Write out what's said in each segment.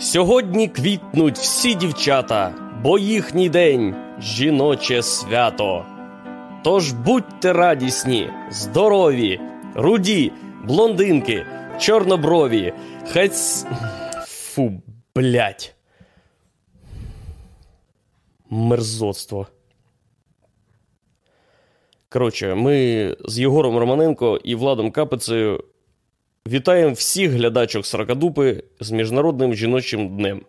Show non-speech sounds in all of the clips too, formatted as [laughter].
Сьогодні квітнуть всі дівчата, бо їхній день жіноче свято. Тож будьте радісні, здорові, руді, блондинки, чорноброві, хаць. Фу, блять. Мерзоцтво. Коротше, ми з Єгором Романенко і Владом Капицею вітаємо всіх глядачок Сракадупи з Міжнародним жіночим днем.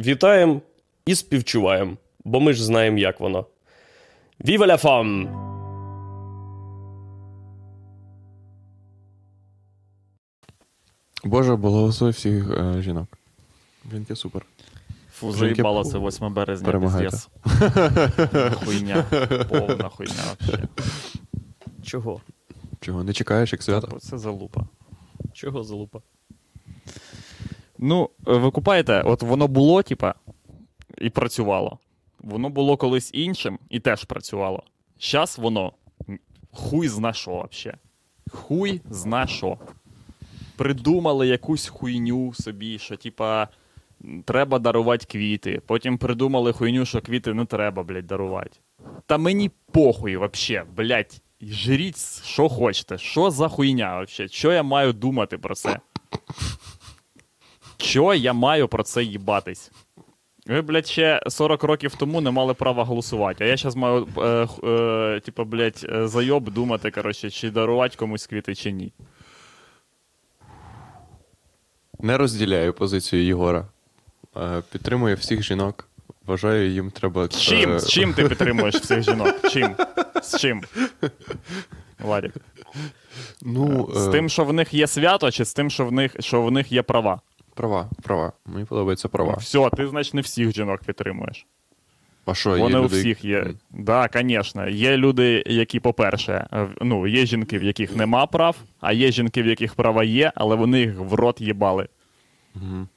Вітаємо і співчуваємо, бо ми ж знаємо, як воно. Viva la femme! Боже, благослови всіх е, жінок. Жінки супер. Фу, Жінки заїбало це 8 березня, перемагайте. Хуйня. [laughs] Повна хуйня вообще. Чого? Чого, не чекаєш, як свято? Це залупа. Чого залупа? Ну, е, ви купаєте, от воно було, типа, і працювало. Воно було колись іншим і теж працювало. Щас воно хуй зна що вообще. Хуй зна що. Придумали якусь хуйню собі, що, типа, треба дарувати квіти. Потім придумали хуйню, що квіти не треба, блядь, дарувати. Та мені похуй вообще, блядь. Жріть, що хочете. Що за хуйня вообще? Що я маю думати про це? Що я маю про це їбатись? Ви, блядь, ще 40 років тому не мали права голосувати, а я зараз маю, е, е, типу, блядь, е, зайоб думати, коротше, чи дарувати комусь квіти, чи ні. Не розділяю позицію Єгора. Е, підтримую всіх жінок. Вважаю, їм треба. З чим? е, З чим ти підтримуєш всіх жінок? [laughs] Чим? З чим? Владик. Ну, З е, тим, що в них є свято, чи з тим, що в них, що в них є права? Права, права. Мені подобаються права. Все, ти, значить, не всіх жінок підтримуєш. А що, Вони є у люди... всіх є. Так, да, звісно. Є люди, які, по-перше, е, ну, є жінки, в яких нема прав, а є жінки, в яких права є, але вони їх в рот їбали. Мгм.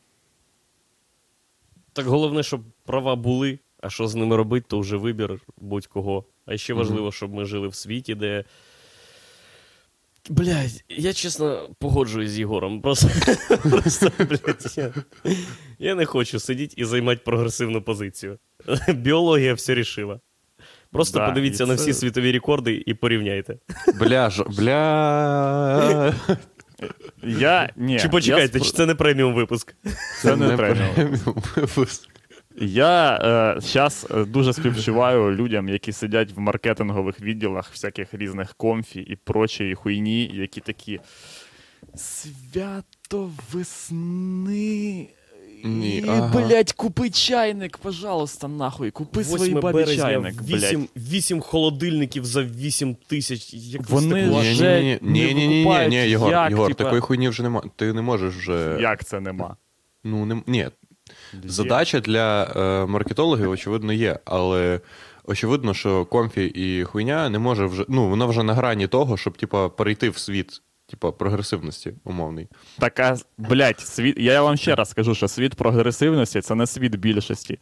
Так головне, щоб права були, а що з ними робити, то вже вибір будь-кого. А ще важливо, щоб ми жили в світі, де. Блядь, я чесно погоджуюсь з Єгором. Просто, [laughs] просто блядь, я, я не хочу сидіти і займати прогресивну позицію. [laughs] Біологія все рішила. Просто Да, подивіться і на всі світові рекорди і порівняйте. Бля, ж, бля. Я ні. Чи почекайте, я, чи це не преміум випуск? це не [laughs] преміум. преміум випуск. Я е, зараз дуже співчуваю людям, які сидять в маркетингових відділах всяких різних Comfy і прочої хуйні, які такі. Свято весни. Ні, І, ага. блядь, купи чайник, пожалуйста, нахуй. Купи своїй 8 бабі чайник, блядь. 8, 8 холодильників за 8 тисяч. Як Вони вже Ні, не ні, ні, ні, ні, ні, Єгор, як, Єгор, типа- такої хуйні вже нема. Ти не можеш вже. Як це нема? Ну, не... ні. Задача для е, маркетологів, очевидно, є, але очевидно, що Comfy і хуйня не може вже. Ну, вона вже на грані того, щоб, типа, перейти в світ, типа, прогресивності умовний. Така, блядь, світ. Я вам ще раз скажу, що світ прогресивності це не світ більшості.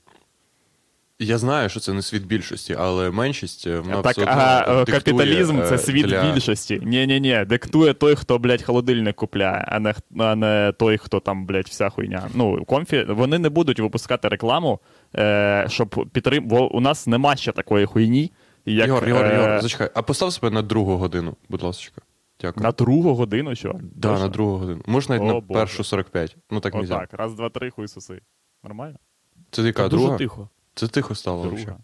Я знаю, що це не світ більшості, але меншість е, вона так, ага, е, капіталізм е, це світ для... більшості. Ні, ні, ні, диктує той, хто, блядь, холодильник купляє, а не, а не той, хто там, блядь, вся хуйня. Ну, Comfy, вони не будуть випускати рекламу, е, щоб підтрим... Бо у нас нема ще такої хуйні. Як, Єгор, Єгор, е, зачекай. А постав себе на другу годину, будь ласка. Дякую. На другу годину, що? Да, на другу годину. Можна навіть О, на Боже. першу 45. Ну так нельзя. Отак, раз, два, три, хуй соси. Нормально? Це яка Дуже друга? тихо. Це тихо стало взагалі.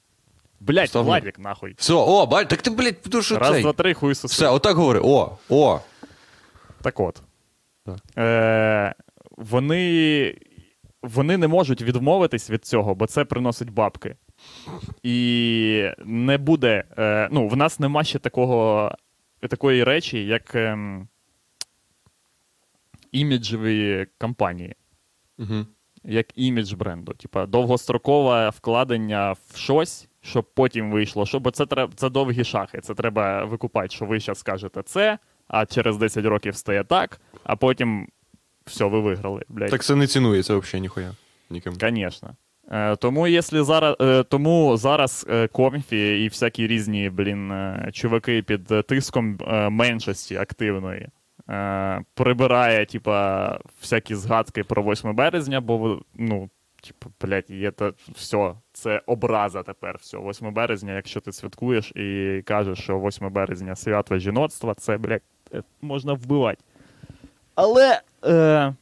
Блядь, Постав Владик, нахуй. Все, о, бать, так ти, блядь, тому що Раз, цей. два, три, хуй суси. Все, отак говори. О, о. Так от. Так. Е, вони, вони не можуть відмовитись від цього, бо це приносить бабки. І не буде. Е, ну, в нас нема ще такого, такої речі, як ем, іміджеві кампанії. Угу. Як імідж бренду. Типа довгострокове вкладення в щось, щоб потім вийшло. Що, бо це, треб- це довгі шахи. Це треба викупати, що ви зараз скажете це, а через 10 років стає так, а потім все, ви виграли. Блядь. Так це не цінується взагалі ніхуя. Ніким. Звісно. Е, тому, якщо зараз, е, тому зараз е, Comfy і всякі різні, блін, чуваки під тиском меншості активної е, прибирає, типа, всякі згадки про 8 березня, бо ну, типу, блядь, є та все, це образа тепер. Все, 8 березня, якщо ти святкуєш і кажеш, що 8 березня свято жіноцтва, це, блядь, е, можна вбивати. Але, е,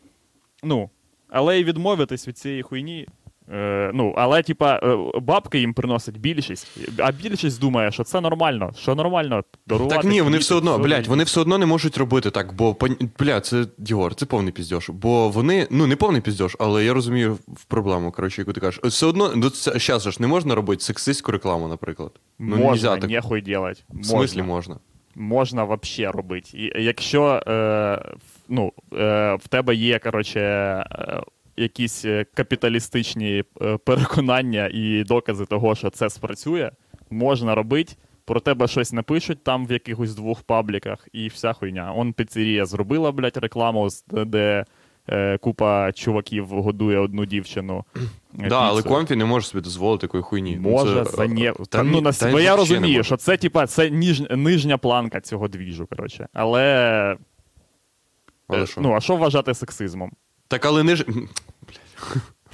ну, але і відмовитись від цієї хуйні. Е, ну, але, типа, е, бабки їм приносять більшість, а більшість думає, що це нормально, що нормально дарувати. Так ні, вони все одно, блядь, вони все одно не можуть робити так, бо бля, це Діор, це повний піздьош. Бо вони, ну не повний піздьош, але я розумію в проблему, коротше, яку ти кажеш. Все одно, ну зараз ж не можна робити сексистську рекламу, наприклад. Ну, можна, так. нехуй делать. В смислі можна. можна вообще робити. І якщо е, ну, е, в тебе є, коротше, е, якісь е, капіталістичні е, переконання і докази того, що це спрацює, можна робити. Про тебе щось напишуть там в якихось двох пабліках, і вся хуйня. Он піцерія зробила, блядь, рекламу, де е, купа чуваків годує одну дівчину. [clears throat] е, Да, але Comfy не може собі дозволити такої хуйні. Ну, Може, це, за не... та Та, ну, на... та бо я розумію, що це, типа, це ніж... нижня планка цього двіжу, коротше. Але. Але що? Ну, а що вважати сексизмом? Так, але ниж...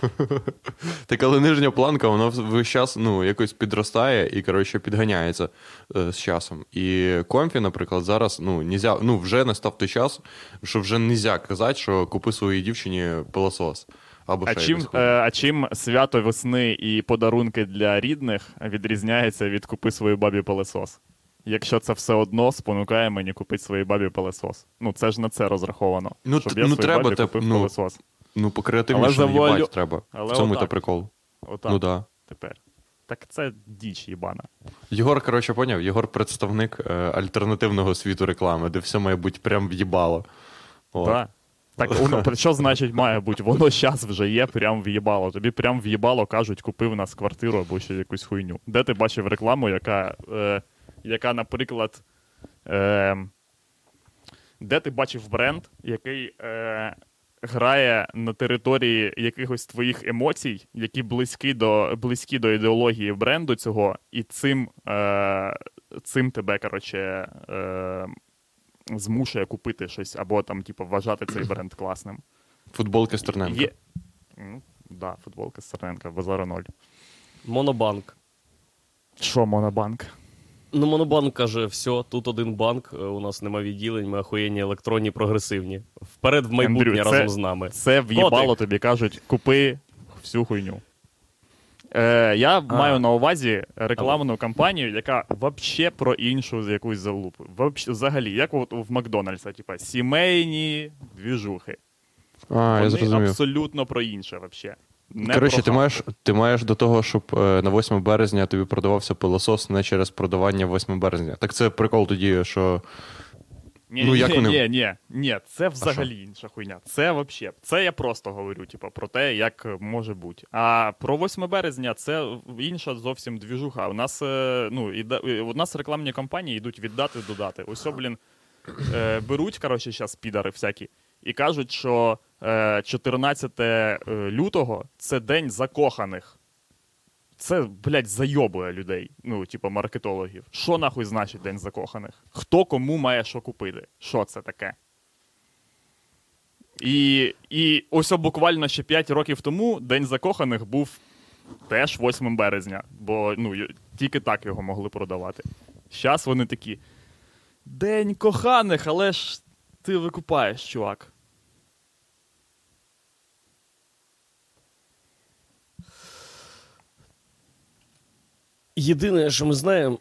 [laughs] Так, але нижня планка, вона весь час ну, якось підростає і, коротше, підганяється е, з часом. І Comfy, наприклад, зараз ну, нельзя, ну, вже настав той час, що вже не можна казати, що купи своїй дівчині пилосос. Або А чим, е, а чим свято весни і подарунки для рідних відрізняється від купи своїй бабі пилесос? Якщо це все одно спонукає мені купити своїй бабі пилесос. Ну, це ж на це розраховано. Ну, щоб я ну, своїй треба бабі те- купив ну. Ну, покреативніше Але завуалю- наїбать треба. Але В цьому та прикол. Отак. Ну да. Тепер. Так це діч їбана. Єгор, коротше, поняв, Єгор представник е, альтернативного світу реклами, де все має бути прям в'їбало. О. Да. Так, [laughs] воно, що значить має бути? Воно зараз вже є, прям в'їбало. Тобі прям в'їбало кажуть, купив у нас квартиру або ще якусь хуйню. Де ти бачив рекламу, яка, е, яка наприклад, е, де ти бачив бренд, який е, грає на території якихось твоїх емоцій, які близькі до, близькі до ідеології бренду цього, і цим, е, цим тебе, коротше, е, змушує купити щось, або там, типу, вважати цей бренд класним. Футболки Стерненка. Є... Ну, да, футболка Стерненка, базара ноль. Монобанк. Що, Монобанк? Ну, Монобанк каже: все, тут один банк, е, у нас нема відділень, ми охуєнні електронні, прогресивні. Вперед в майбутнє Андрю, це- разом з нами. Це в'їбало тобі кажуть, купи всю хуйню. Е, я маю на увазі рекламну кампанію, яка вообще про іншу якусь залупу. Взагалі, як от в Макдональдса, типа сімейні двіжухи. А, я зрозумів. абсолютно про інше вообще. Не Коротше, ти маєш, ти маєш до того, щоб е, на 8 березня тобі продавався пилосос не через продавання 8 березня. Так це прикол тоді, що. Ні, Ну, ні, як ні, вони- ні, ні, ні, це взагалі інша хуйня. Це вообще. Це я просто говорю, типу, про те, як може бути. А про 8 березня це інша зовсім двіжуха. У нас, е, ну, іде, е, у нас рекламні кампанії йдуть від дати до дати. Ось, блін, беруть, коротше, зараз підари всякі, і кажуть, що 14 лютого це день закоханих. Це, блядь, зайобує людей, ну, типу, маркетологів. Що нахуй значить День закоханих? Хто кому має що купити? Що це таке? І, і ось буквально ще 5 років тому День закоханих був теж 8 березня, бо ну, тільки так його могли продавати. Зараз вони такі. День коханих, але ж ти викупаєш, чувак. Єдине, що ми знаємо,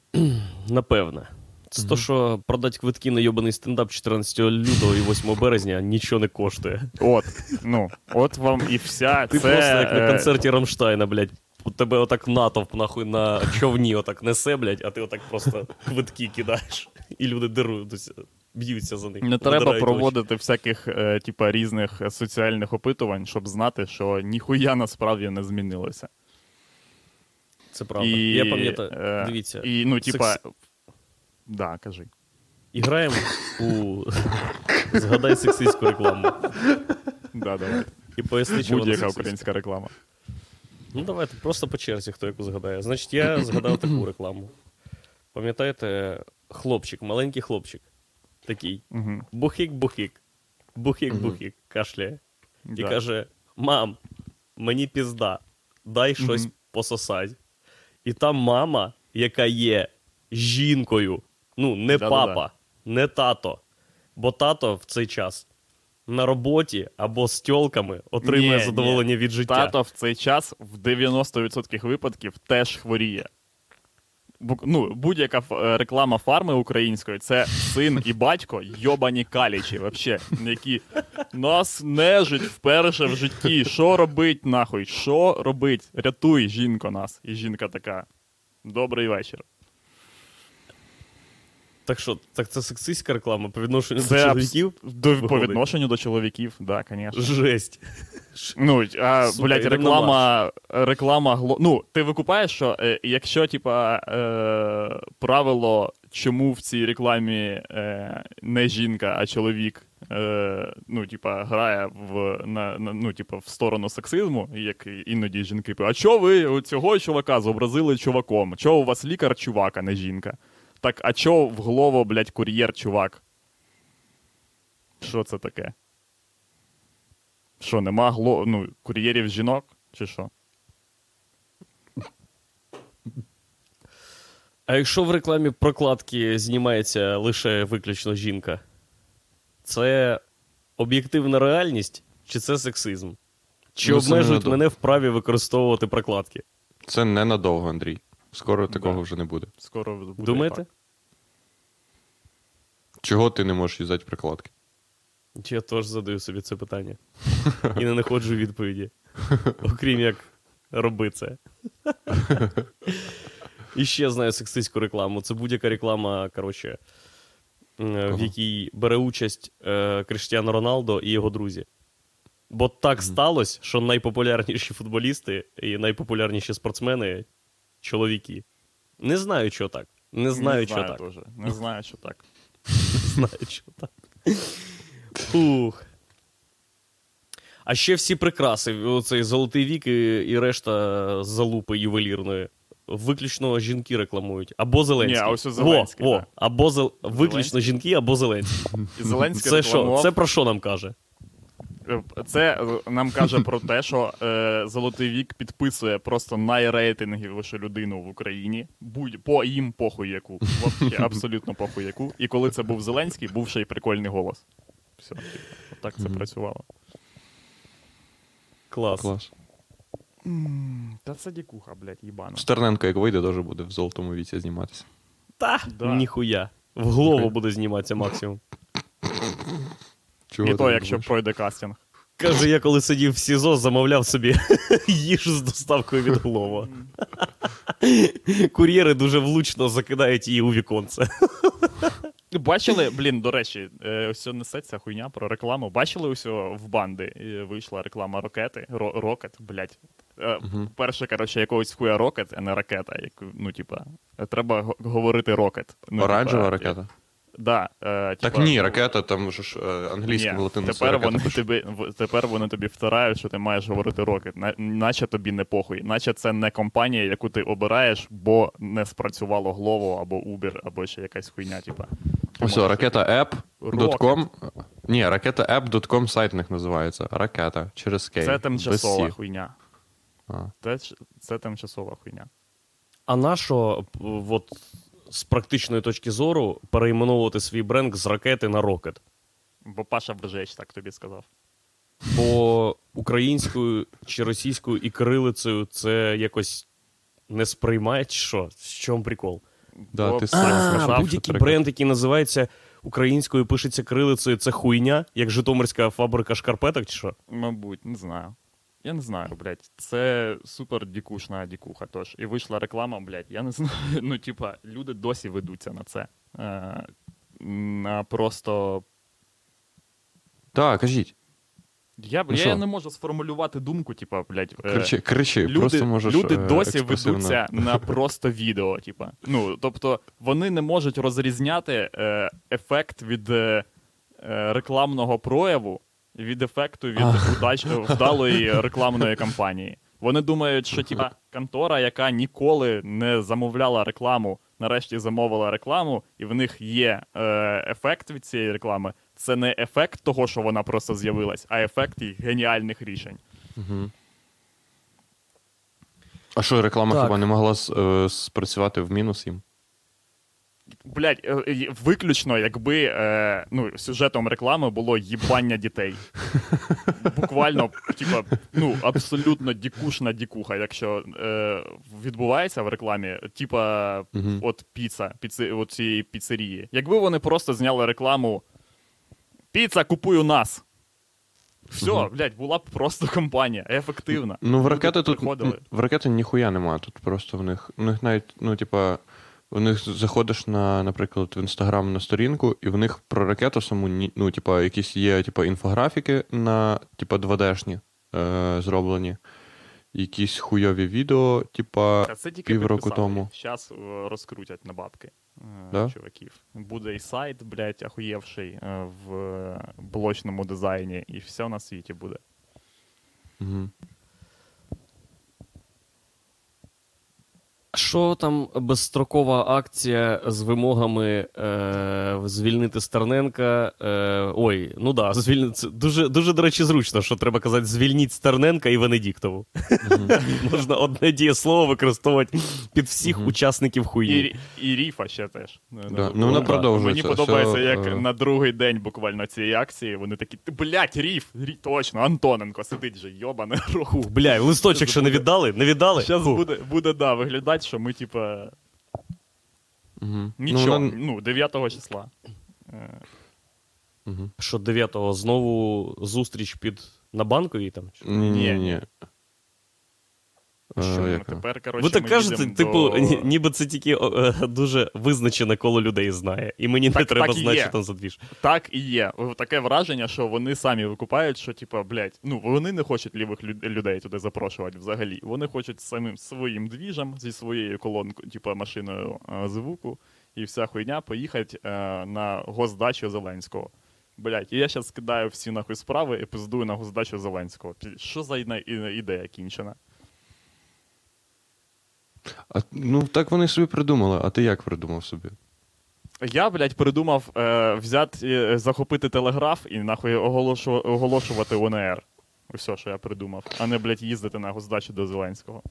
[clears throat] напевне, це то, що продати квитки на йобаний стендап 14 лютого і 8 березня нічого не коштує. От, ну, от вам і вся. Ти це, просто як на е, концерті Рамштайна, блядь. У тебе отак натовп нахуй на човні отак несе, блядь, а ти отак просто квитки кидаєш. І люди деруться, б'ються за них. Не треба очі. проводити всяких е, типа, різних е, соціальних опитувань, щоб знати, що ніхуя насправді не змінилося. Це правда. І, Я пам'ятаю, е, дивіться. І, ну, типа. секс- Да, кажи. І граємо у [laughs] згадай сексистську рекламу. Да, давай. І поясни, чому Будь-яка українська реклама. Ну, давайте просто по черзі, хто яку згадає. Значить, я згадав таку [clears throat] рекламу. Пам'ятаєте, хлопчик, маленький хлопчик. такий. Бухик-бухик. Бухик-бухик. Кашляє. І каже: Мам, мені пізда, дай щось пососать. І там мама, яка є жінкою, ну, не Да-да-да. папа, не тато. Бо тато в цей час на роботі або з тьолками отримує Ні, задоволення від життя. Тато в цей час в 90% випадків теж хворіє. Ну, будь-яка е, реклама фарми української це син і батько йобані калічі, вообще, які нас нежить вперше в житті. Що робить нахуй? Що робить? Рятуй, жінко, нас. І жінка така. Добрий вечір. Так що, так це сексистська реклама по відношенню до Це абс- чоловіків? До, по відношенню до чоловіків, да, звісно. Жесть. Ну, а, Сука, блядь, реклама, реклама гло... Ну, ти викупаєш, що е, якщо, типа, е, правило, чому в цій рекламі е, не жінка, а чоловік, е, ну, типа, грає в, на, на, ну, типа, в сторону сексизму, як іноді жінки а чого ви цього чувака зобразили чуваком? Чого у вас лікар чувак, а не жінка? Так, а чого в голову, блядь, кур'єр чувак? Що це таке? Що, нема гло... ну, кур'єрів жінок? Чи що? А якщо в рекламі прокладки знімається лише виключно жінка, це об'єктивна реальність чи це сексизм? Чи Ну, обмежують мене в праві використовувати прокладки? Це ненадовго, Андрій. Скоро Да. такого вже не буде. Скоро буде. Думаєте? так. Чого ти не можеш юзати прикладки? Я теж задаю собі це питання. [laughs] І не знаходжу відповіді. Окрім як роби це. [laughs] І ще знаю сексистську рекламу. Це будь-яка реклама, коротше, е, в якій бере участь е, Криштіано Роналдо і його друзі. Бо так сталося, що найпопулярніші футболісти і найпопулярніші спортсмени чоловіки. Не знаю, що так. Не знаю, не що знаю так. Не знаю, що так. знаю, що так. Ух. А ще всі прикраси, оцей золотий вік і, і решта залупи ювелірної. Виключно жінки рекламують. Або Зеленський. Ні, а ось Зеленський, Во, во. Або Зел... Виключно жінки, або Зеленський. І Зеленський Це що? Це про що нам каже? Е, Це е, нам каже про те, що е, Золотий вік підписує просто найрейтинговішу людину в Україні. Будь по їм похуй яку. Вообще, абсолютно похуй яку. І коли це був Зеленський, був ще й прикольний голос. Все, так це працювало. Клас. Клас. Та це дікуха, блядь, їбана. Стерненко, як вийде, теж буде в золотому віці зніматися. Та, Да. ніхуя. В голову буде зніматися максимум. Чого І то, якщо думаєш? пройде кастинг. Каже, я коли сидів в СІЗО, замовляв собі [laughs] їжу з доставкою від Глова. Кур'єри дуже влучно закидають її у віконце. Бачили, блін, до речі, е, ось несеться хуйня про рекламу. Бачили ось в банди вийшла реклама ракети. Ро- Rocket, блядь. Мгм. Перше, коротше, якогось хуя Rocket, а не ракета. Як, ну, типа, треба го- говорити Rocket. Ну, Оранжева типа, ракета? Да, е, Так типа, ні, ну, ракета там ж е, англійською латиною. тепер вони, тобі, тепер вони тобі втирають, що ти маєш говорити Rocket. На, наче тобі не похуй. Наче це не компанія, яку ти обираєш, бо не спрацювало Glovo або Uber, або ще якась хуйня, типа. Можеш ракета app.com. Ні, ракета app.com сайт них називається. Ракета через Кей. Це тимчасова хуйня. А. Це, це тимчасова хуйня. А на що, от, з практичної точки зору, перейменовувати свій бренд з ракети на рокет? Бо Паша Бржеч так тобі сказав. Бо українською чи російською і кирилицею це якось не сприймає, чи що? В чому прикол? Да, Бо ти А, будь-який бренд, який називається українською, пишеться кирилицею, це хуйня, як Житомирська фабрика шкарпеток, чи що? Мабуть, не знаю. Я не знаю, блядь. Це супер дікушна дікуха. Тож. І вийшла реклама, блядь. Я не [laughs] знаю. Ну, типа, люди досі ведуться на це. Е, на просто. Так, кажіть. Я, Ну я що? не можу сформулювати думку, типа, блядь. е, Кричи, кричи. люди, просто можеш, люди е, досі експресивно. ведуться на просто відео. Типа. Ну, тобто, вони не можуть розрізняти е, ефект від е, е, рекламного прояву від ефекту від удач, вдалої [laughs] рекламної кампанії. Вони думають, що типа контора, яка ніколи не замовляла рекламу, нарешті замовила рекламу, і в них є е, ефект від цієї реклами. Це не ефект того, що вона просто з'явилась, а ефект їх геніальних рішень. А що, реклама Так. хіба не могла е, спрацювати в мінус їм? Блять, виключно, якби е, ну, сюжетом реклами було їбання дітей. Буквально, типа, ну, абсолютно дікушна дікуха, якщо е, відбувається в рекламі, типа, Мгм. от піца, піци, от цієї піцерії. Якби вони просто зняли рекламу Піца, купую нас. Все, Мгм. блядь, була б просто компанія, ефективна. Ну, в ракети тут приходили. в ракети ніхуя нема. Тут просто в них. У них навіть, ну, типа, у них заходиш на, наприклад, в інстаграм на сторінку, і в них про ракету саму ну, типа, якісь є типа, інфографіки на типа 2D-шні е, зроблені. Якісь хуйові відео, типа. Півроку тому. Зараз розкрутять на бабки е, Да? чуваків. Буде і сайт, блядь, ахуєвший е, в е, блочному дизайні, і все на світі буде. Угу. Що там безстрокова акція з вимогами е, звільнити Стерненка? Е, ой, ну да, звільнити. це Дуже, дуже, до речі, зручно, що треба казати звільніть Стерненка і Венедіктову. [laughs] Можна одне дієслово використовувати під всіх учасників. Рі- і Ріфа ще теж. Забув. Ну, вона продовжується. Мені подобається, як е, на другий день буквально цієї акції вони такі, «Ти, блядь, Ріф, точно, Антоненко сидить же, йобане [laughs] руху. Фух, бля, листочок ще не віддали? Не віддали? Зараз буде, буде, да, виглядати, що ми, типа, Угу. нічого, Ну, ну, 9 числа. Угу. Що 9-го знову зустріч під на банковій там? Ні, ні, ні. Що Е, ну, тепер, коротше, Ви так ми кажете, типу, до... ніби це тільки е, дуже визначене коло людей знає. І мені не треба так знати, що там за двіж. Так і є. Таке враження, що вони самі викупають, що, типа, блядь, ну вони не хочуть лівих людей туди запрошувати взагалі. Вони хочуть самим своїм двіжем зі своєю колонкою, типа машиною е, звуку, і вся хуйня поїхати е, на госдачу Зеленського. Блядь, і я зараз скидаю всі нахуй справи і пиздую на госдачу Зеленського. Що за ідея кінчена? А, ну, так вони собі придумали, а ти як придумав собі? Я, блядь, придумав е, взяти, е, захопити телеграф і нахуй оголошу, оголошувати ОНР. Усе, що я придумав, а не, блядь, їздити на госдачу до Зеленського.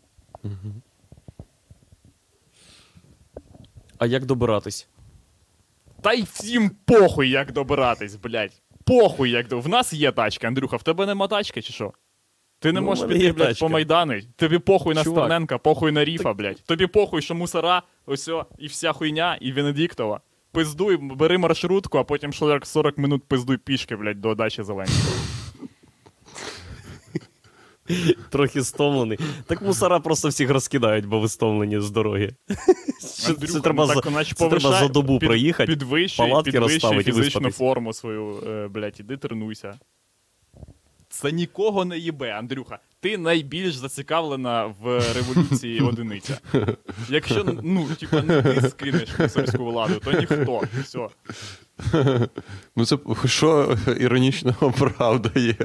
А як добиратись? Та й всім похуй, як добиратись, блядь. Похуй, як до. В нас є тачка, Андрюха, в тебе нема тачки, чи що? Ти не Ну, можеш піти, блядь, по Майдани. Тобі похуй на. Стерненка, похуй на Ріфа, блядь. Тобі похуй, що мусора, ось і вся хуйня, і Венедіктова. Пиздуй, бери маршрутку, а потім 40, 40 минут пиздуй пішки, блядь, до дачі Зеленського. Трохи стомлений. Так мусора просто всіх розкидають, бо ви стомлені з дороги. Андрюха, Це треба ну, так, це треба за добу під- проїхати, Підвищуй, палатки підвищуй розставити і фізичну виспатись. форму свою, е, блядь, іди тренуйся. Це нікого не їбе, Андрюха. Ти найбільш зацікавлена в революції [laughs] одиниця. Якщо ну, типа, не ти скинеш мусорську владу, то ніхто. Все. Ну, це що іронічного правда є.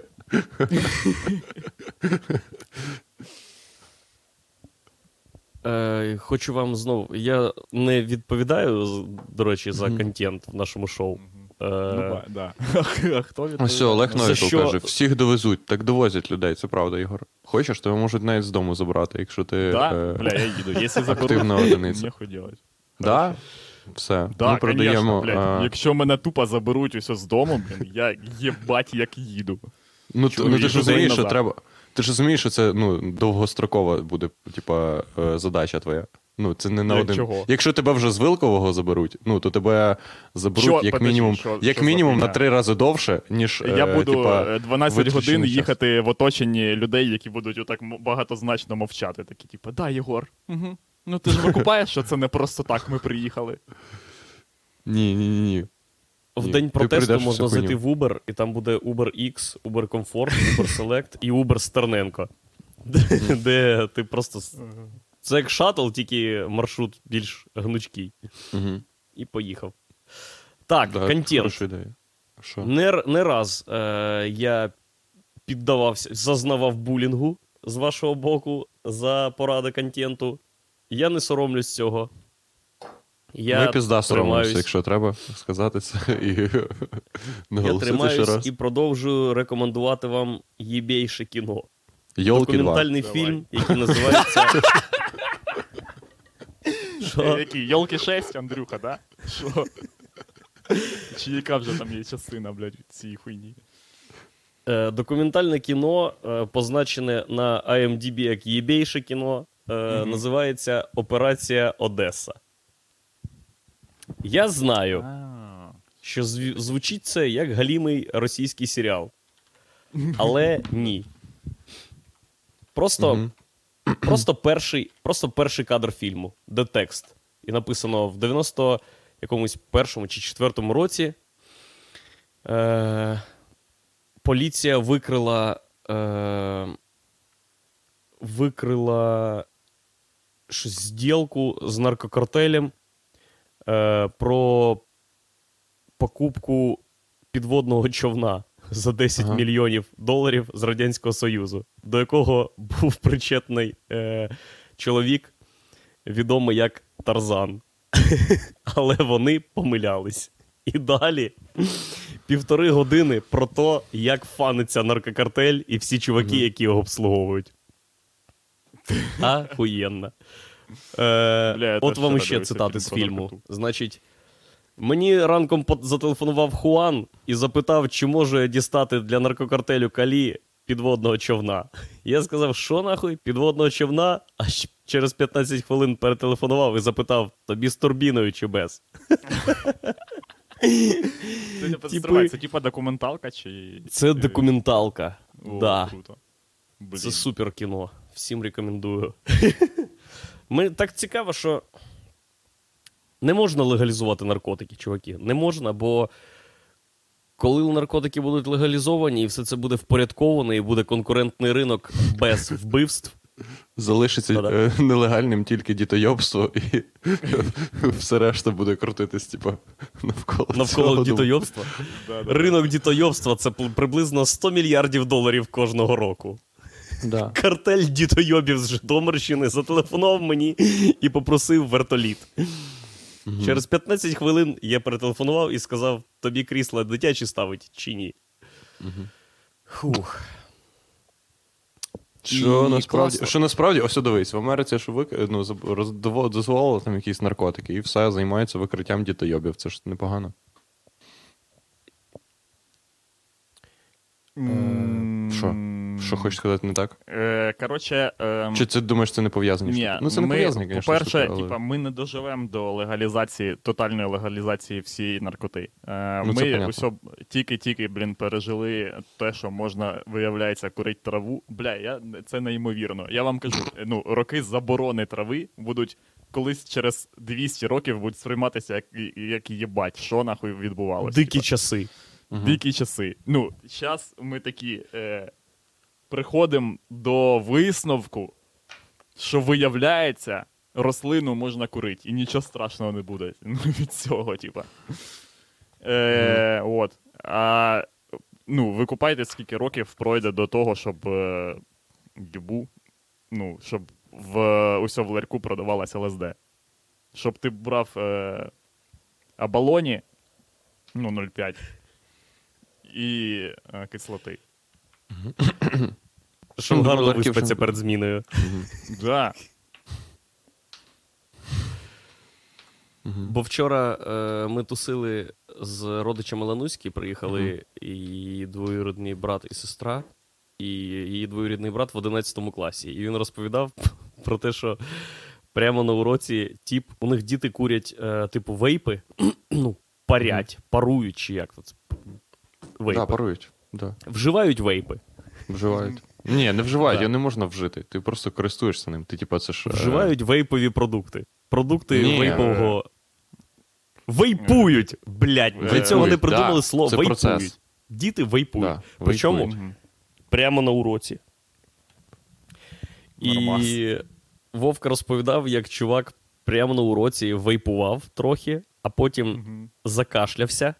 Е, хочу вам знову. Я не відповідаю, до речі, за контент в нашому шоу. Е, Ну, да. [laughs] А хто Ось? Олег Новіков що- каже: всіх довезуть, так довозять людей. Це правда, Ігор. Хочеш, тебе можуть навіть з дому забрати, якщо ти Да? е, Бля, я їду. Якщо активна одиниця. Да? Все. Да, Ми продаємо. конечно, блядь. а, Якщо мене тупо заберуть усе з дому, блін, я єбать як їду. Ну, ти, Чого, ну ти ж розумієш, що треба. Ти ж розумієш, що це ну, довгострокова буде, типа, е, задача твоя. Ну, це не на Як один. чого? Якщо тебе вже з Вилкового заберуть, ну то тебе заберуть Що? як Подожди, мінімум, що- як що мінімум на три рази довше, ніж Я е, буду типа, е, 12 годин час. їхати в оточенні людей, які будуть отак багатозначно мовчати. Такі, типу, да, Єгор. Угу. Ну ти ж викупаєш, що це не просто так ми приїхали. Ні, ні, ні, ні. В Ні, день протесту прийдеш можна зайти в Uber, і там буде Uber X, Uber Comfort, Uber Select і Uber Стерненко. Де, де ти просто. Це як шаттл, тільки маршрут більш гнучкий. Угу. І поїхав. Так, Да, контент. Ідея. Що? Не, не раз е, я піддавався, зазнавав булінгу з вашого боку за поради контенту. Я не соромлюсь цього. Я Ми пізда соромимося, якщо треба сказати це [laughs] і я тримаюсь раз. і продовжую рекомендувати вам єбейше кіно. Йолки 2. Документальний Давай. фільм, який називається. [laughs] Е? Які? Йолки 6, Андрюха, да? Що? Чи яка вже там є частина, блядь, цієї хуйні? Е, Документальне кіно, е, позначене на IMDb як єбейше кіно, називається Операція Одеса. Я знаю, що звучить це як галімий російський серіал. Але ні. Просто. Просто, перший, просто перший кадр фільму, де текст. І написано в 90 якомусь першому чи четвертому році. Е, поліція викрила. Е, викрила зділку з наркокартелем е, про покупку підводного човна за 10 Ага. мільйонів доларів з Радянського Союзу, до якого був причетний е, чоловік, відомий як Тарзан. [laughs] Але вони помилялись. І далі півтори години про те, як фаниться наркокартель і всі чуваки, які його обслуговують. [laughs] Ахуєнно. Е, Бля, от вам ще цитати з фільму. Значить, мені ранком зателефонував Хуан і запитав, чи можу я дістати для наркокартелю Калі підводного човна. Я сказав, що нахуй, підводного човна, а через 15 хвилин перетелефонував і запитав, тобі з турбіною чи без. Це, типа, документалка чи. Це документалка. Да. Це супер кіно. Всім рекомендую. Ми так цікаво, що не можна легалізувати наркотики, чуваки. Не можна, бо коли наркотики будуть легалізовані, і все це буде впорядковано, і буде конкурентний ринок без [laughs] вбивств. Залишиться е, нелегальним тільки дітойобство, і [laughs] все решта буде крутитись, типа, навколо. Навколо цього. дітойобства. Ринок дітойобства це приблизно 100 мільярдів доларів кожного року. Да. Картель дітойобів з Житомирщини зателефонував мені і попросив вертоліт. Через 15 хвилин я перетелефонував і сказав: тобі крісло дитячі ставить чи ні. Хух. Що І насправді, класно. що насправді, ось дивись, в Америці що вик... ну, дозволили там якісь наркотики, і все займається викриттям дітойобів. Це ж непогано. М, що? Що хочеш сказати не так? Е, коротше, ем, Чи це думаєш, це не пов'язані Ні? Ну, це не ми, пов'язані, звісно. По-перше, але... типа, ми не доживемо до легалізації, тотальної легалізації всієї наркоти. Е, Ну, ми усьо тільки-тільки, блін, пережили те, що можна, виявляється, курити траву. Бля, я, це неймовірно. Я вам кажу, е, ну, роки заборони трави будуть колись через 200 років будуть сприйматися як, як їбать, що нахуй відбувалося. Дикі часи. Дикі часи. Ну, зараз ми такі е, приходимо до висновку, що виявляється, рослину можна курити, і нічого страшного не буде ну, [laughs] від цього, типа. Е, От. А ну, ви купаєте, скільки років пройде до того, щоб е, дюбу, ну, щоб в усьо в ларьку продавалась ЛСД. Щоб ти брав е, абалоні, ну, 0,5 і е, кислоти. Ну, гарно Ларків, виспаться перед зміною. Да. Бо вчора е, ми тусили з родичами Лануськи, приїхали її двоюрідний брат і сестра, і її двоюрідний брат в 11 класі. І він розповідав [laughs] про те, що прямо на уроці тіп, у них діти курять, е, типу, вейпи, [clears throat] ну, парять, парують, чи як тут. Вейпи. Да, парують. Да. Вживають вейпи. Вживають. Ні, не вживають, Да. його не можна вжити. Ти просто користуєшся ним. Ти, типа, це ж. е, Вживають вейпові продукти. Продукти Ні. вейпового. Вейпують! Блять, для цього не придумали да, слово. це Вейпують. процес. Діти вейпують. Да, Причому вейпують. Прямо на уроці. Нормас. І Вовка розповідав, як чувак прямо на уроці вейпував трохи, а потім Мгм. закашлявся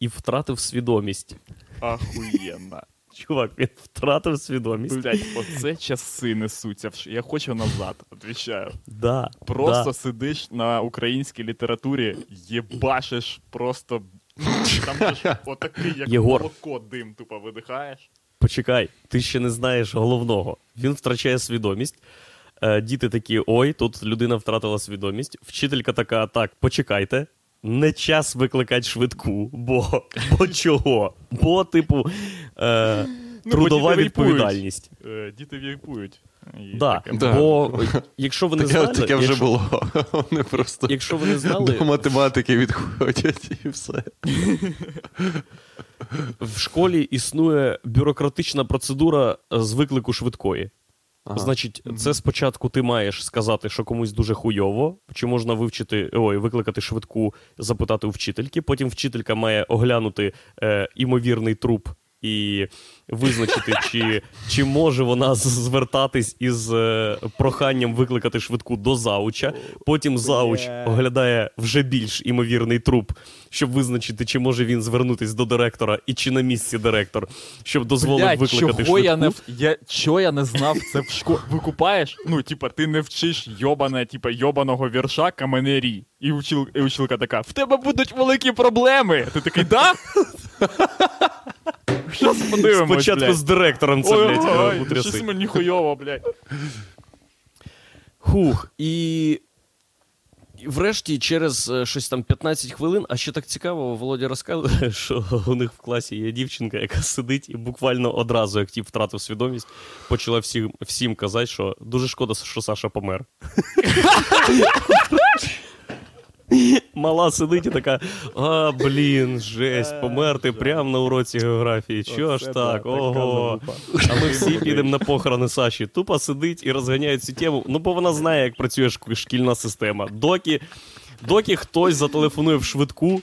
і втратив свідомість. Ахуєнно. Чувак, він втратив свідомість. Блять, оце часи несуться. Я хочу назад, отвічаю. Да, Просто да. сидиш на українській літературі, єбашиш просто. Там ж [laughs] отакий, як Єгор. молоко дим, тупо видихаєш. Почекай, ти ще не знаєш головного. Він втрачає свідомість. Е, Діти такі: ой, тут людина втратила свідомість. Вчителька така: так, почекайте. Не час викликати швидку, бо, бо чого? Бо, типу, е, Ну, трудова бо відповідальність. Е, Діти війпують. Да. Да. Бо якщо ви не Таке, знали, таке вже якщо, було. [laughs] Вони просто якщо ви не знали, до математики відходять і все. в школі існує бюрократична процедура з виклику швидкої. Ага. Значить, це спочатку ти маєш сказати, що комусь дуже хуйово, чи можна вивчити, ой, викликати швидку, запитати у вчительки. Потім вчителька має оглянути е, імовірний труп і визначити, чи, чи може вона звертатись із е, проханням викликати швидку до зауча. Потім зауч оглядає вже більш імовірний труп, щоб визначити, чи може він звернутись до директора і чи на місці директор, щоб дозволив Блядь, викликати чого швидку. я не я, чого я не знав це в школі? Викупаєш? Ну, типа, ти не вчиш йобане, типа, йобаного вірша каменері. І, учил, і училка така: в тебе будуть великі проблеми. Ти такий, да? Щас подивимось, Спочатку блядь. з директором це, Ой, блядь, ой, е, утряси. щось мені хуйово, блядь. Хух, і... і врешті, через е, щось там 15 хвилин, а ще так цікаво, Володя розказує, [laughs] що у них в класі є дівчинка, яка сидить і буквально одразу, як тіп втратив свідомість, почала всім, всім казати, що дуже шкода, що Саша помер. [laughs] [laughs] Мала сидить і така: а, блін, жесть, померти прямо на уроці географії. Чого ж так? Ого. А ми всі підемо на похорони Саші. Тупо сидить і розганяє цю тему. Ну, бо вона знає, як працює шкільна система. Доки, доки хтось зателефонує в швидку,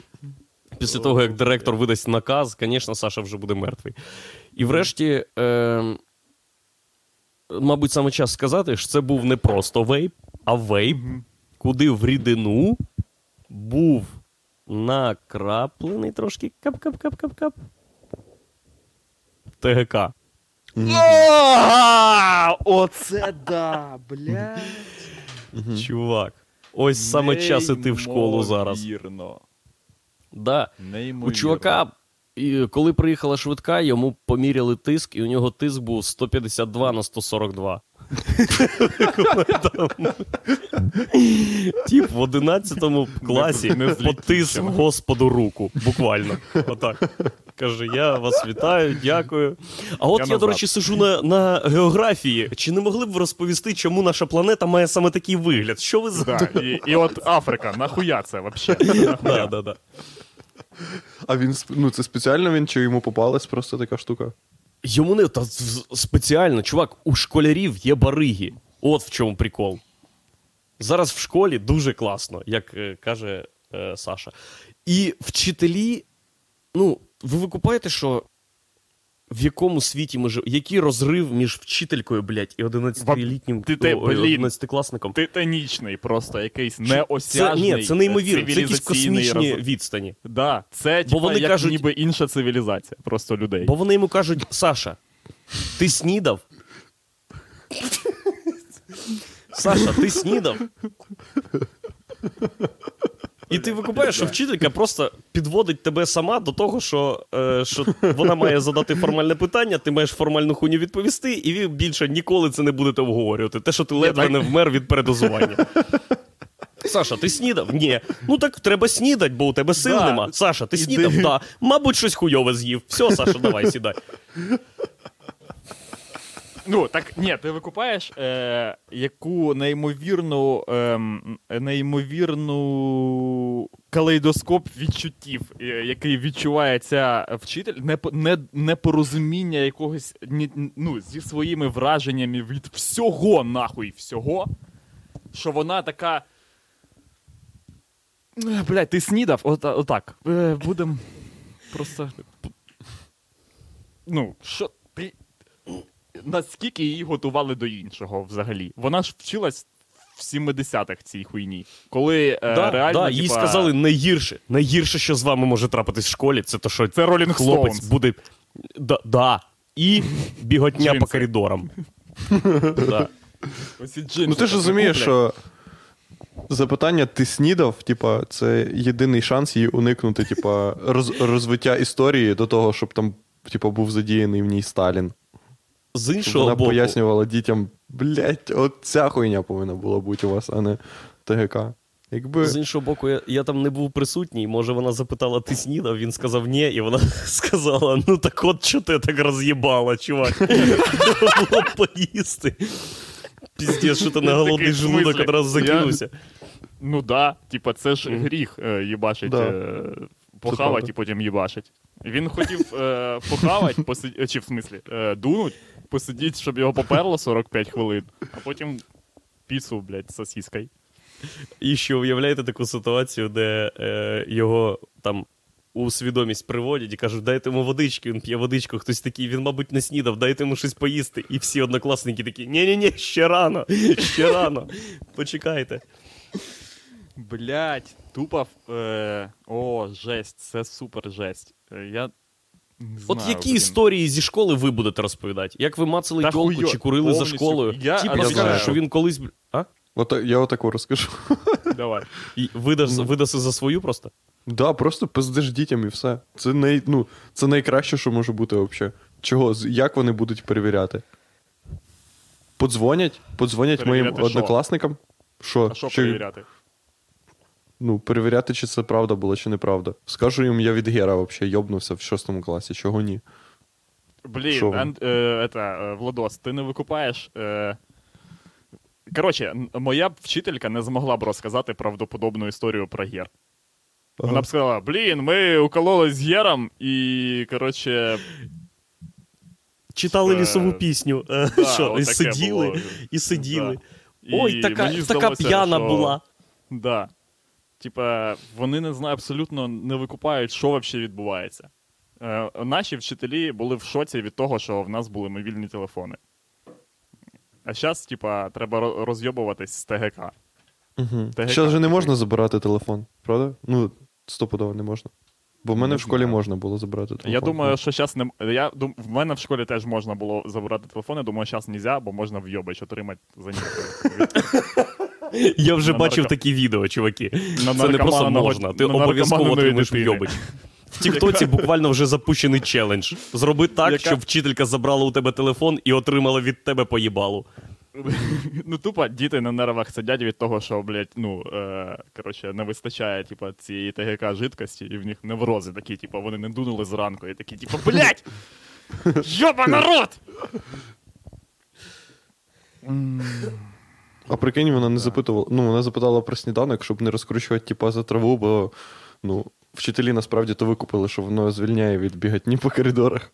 після того, як директор видасть наказ, звісно, Саша вже буде мертвий. І врешті, е, мабуть, саме час сказати, що це був не просто вейп, а вейп, куди в рідину був накраплений трошки кап-кап-кап-кап-кап. ТГК. Оце да, блядь. Чувак. Ось саме час іти в школу зараз. Неймовірно. Да. У чувака, коли приїхала швидка, йому поміряли тиск, і у нього тиск був 152 на 142. Тіп в 11 класі Не- потис господу руку. Буквально. Отак. Каже: я вас вітаю, дякую. А от Я до речі, сижу на, на географії. Чи не могли б ви розповісти, чому наша планета має саме такий вигляд? Що ви за. І, і от Африка, нахуя це вообще? Да, да, да. А він ну це спеціально він чи йому попалась просто така штука? Йому не та спеціально, чувак, у школярів є бариги. От в чому прикол. Зараз в школі дуже класно, як е, каже е, Саша. І вчителі, ну, ви викупаєте, що в якому світі ми живемо? Який розрив між вчителькою, блядь, і 11-літнім Ти те, о, ой, блін. 11-класником? Титанічний, просто якийсь Це, ні, це неймовірно. Це якісь космічні роз- відстані. Да, це типа, вони як кажуть- ніби інша цивілізація, просто людей. Бо вони йому кажуть: Саша, ти снідав? Саша, ти снідав? І ти викупаєш, що вчителька просто підводить тебе сама до того, що, е, що вона має задати формальне питання, ти маєш формальну хуйню відповісти, і ви більше ніколи це не будете обговорювати. Те, що ти ледве не вмер від передозування. Саша, ти снідав? Ні. Ну так треба снідати, бо у тебе сил Да. нема. Саша, ти Іди. снідав? Да. Мабуть, щось хуйове з'їв. Все, Саша, давай, сідай. Ну, так ні, ти викупаєш, е, яку неймовірну, ем, неймовірну калейдоскоп відчуттів, е, який відчуває ця вчитель, непо- не, непорозуміння якогось ні, ну, зі своїми враженнями від всього, нахуй, всього, що вона така. «Е, Блядь, ти снідав? От, отак. Е, будем просто. Ну, що наскільки її готували до іншого взагалі. Вона ж вчилась в 70-х цій хуйні. Коли е, реально. да, їй типа, сказали найгірше. Найгірше, що з вами може трапитись в школі, це то, що Це Rolling хлопець Stones. буде. Да, да. І [laughs] біготня по коридорам. [laughs] Да. Джинси Ну ти ж розумієш, куплять. що запитання ти снідав, типа, це єдиний шанс її уникнути, типа, роз, розвиття історії до того, щоб там, типа, був задіяний в ній Сталін. З іншого вона боку, пояснювала дітям, блять, от ця хуйня повинна була бути у вас, а не ТГК. Якби. з іншого боку, я, я там не був присутній. Може, вона запитала, ти снідав? Він сказав ні, і вона [laughs] сказала: ну так от що ти так роз'їбала, чувак. [laughs] Було поїсти. Піздець, що ти на голодний желудок одразу закинувся. Ну да, типа, це ж гріх е, їбашить, е, похавать і потім їбашить. Він хотів е, похавать, [laughs] посид... чи в смислі, е, дунуть, посидіть, щоб його поперло 45 хвилин, а потім піцу, блядь, з сосіскою. І ще уявляєте таку ситуацію, де е, його там у свідомість приводять і кажуть, дайте йому водички, він п'є водичку, хтось такий, він, мабуть, не снідав, дайте йому щось поїсти. І всі однокласники такі: ні-ні-ні, ще рано, ще рано. Почекайте. Блять, тупо. Е... О, жесть, це супер жесть. Е, Я не От знаю, які блін. історії зі школи ви будете розповідати? Як ви мацали Та хуйо, чи курили за повністю. школою? Я Тіп розкажу. розкаже, що він колись. бл- А? От, я отаку розкажу. [laughs] Давай. І видас, Ну. видаси за свою просто? Да, просто пиздиш дітям і все. Це най, ну, це найкраще, що може бути взагалі. Чого? З- Як вони будуть перевіряти? Подзвонять? Подзвонять моїм Перевіряти що? однокласникам? Що? А що Чи- перевіряти? Ну, перевіряти, чи це правда було, чи неправда. Скажу їм, я від Гера взагалі йобнувся в шостому класі, чого ні. Блін? Ан, е, это, е, Владос, ти не викупаєш. Е... Коротше, моя вчителька не змогла б розказати правдоподобну історію про гер. Вона Ага. б сказала: блін, ми укололись з гером, і, коротше, Читали лісову пісню. е, да, [laughs] Що, і сиділи, було. і сиділи. Да. Ой, І така, така здалося, п'яна що- була. Да. Типа, вони не знаю, абсолютно не викупають, що взагалі відбувається. Е, наші вчителі були в шоці від того, що в нас були мобільні телефони. А зараз, типа, треба розйобуватись з ТГК. Угу. ТГК. Зараз же не можна забирати телефон, правда? Ну, стопудово не можна. Бо в мене Не в школі знаю. можна було забрати телефон. Я думаю, що зараз не. Я дум... В мене в школі теж можна було забирати телефони, думаю, зараз не можна, бо можна вйобач отримати за них. [laughs] Я вже На бачив нарко- такі відео, чуваки. На Це не просто можна. Ти обов'язково отримаєш вйобич. В [laughs] Тіктоці буквально вже запущений челендж. Зроби так, Яка- щоб вчителька забрала у тебе телефон і отримала від тебе поїбалу. [laughs] Ну, тупо діти на нервах сидять від того, що, блядь, ну, е, коротше, не вистачає, типа, цієї ТГК жидкості, і в них неврози такі, типа, вони не дунули зранку, і такі, типа, блядь! [laughs] Йоба народ! А прикинь, вона не запитувала. Ну, вона запитала про сніданок, щоб не розкручувати типа за траву, бо ну, вчителі насправді то викупили, що воно звільняє від бігатні по коридорах.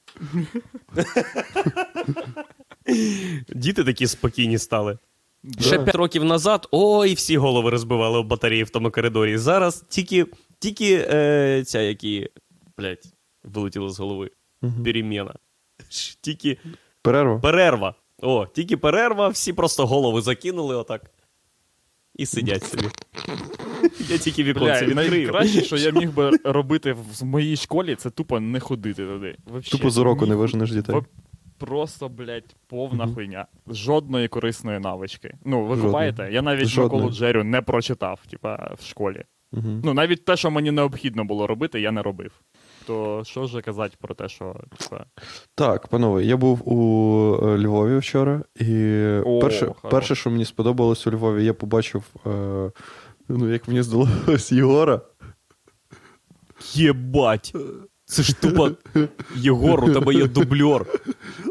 Діти такі спокійні стали. Да. Ще 5 років назад, ой, всі голови розбивали об батареї в тому коридорі. Зараз тільки, тільки е, ця, які, блядь, вилетіли з голови. Переміна. Тільки Перерва. перерва. О, тільки перерва, всі просто голови закинули отак. І сидять собі. [laughs] Я тільки віконце відкрию. найкраще, що я міг би [laughs] робити в моїй школі, це тупо не ходити туди. Вообще, Тупо з уроку ні- не виженеш дітей. Во- Просто, блядь, повна Мгм. хуйня. Жодної корисної навички. Ну, ви купаєте? Я навіть Жодної. Миколу Джерю не прочитав, типа, в школі. Угу. Ну, навіть те, що мені необхідно було робити, я не робив. То що ж казати про те, що це. Так, панове, я був у е, Львові вчора, і О, перше, перше, що мені сподобалось у Львові, я побачив, е, ну, як мені здалося, Єгора. Єбать. Це ж тупо Єгор, у тебе є дубльор.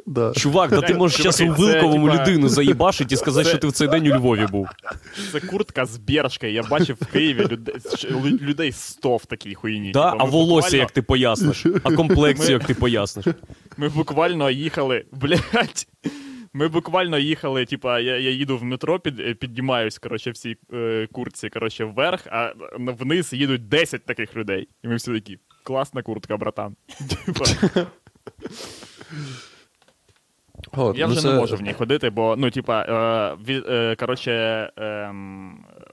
Да. Чувак, та ти можеш зараз у Вилковому людину заїбашить і сказати, що ти в цей день у Львові був. це куртка з бершки. Я бачив в Києві людей, лю- 100 в такій хуйні. Да? А волосся, як ти поясниш, а комплекцію, як ти поясниш. Ми буквально їхали, блядь. Ми буквально їхали, типа, я, я їду в метро, під, піднімаюсь, коротше, в цій е, куртці, коротше, вверх, а вниз їдуть 10 таких людей. І ми всі такі, класна куртка, братан. От, я ну вже це- не можу в ній ходити, бо, ну, типа, е, е, коротше, е,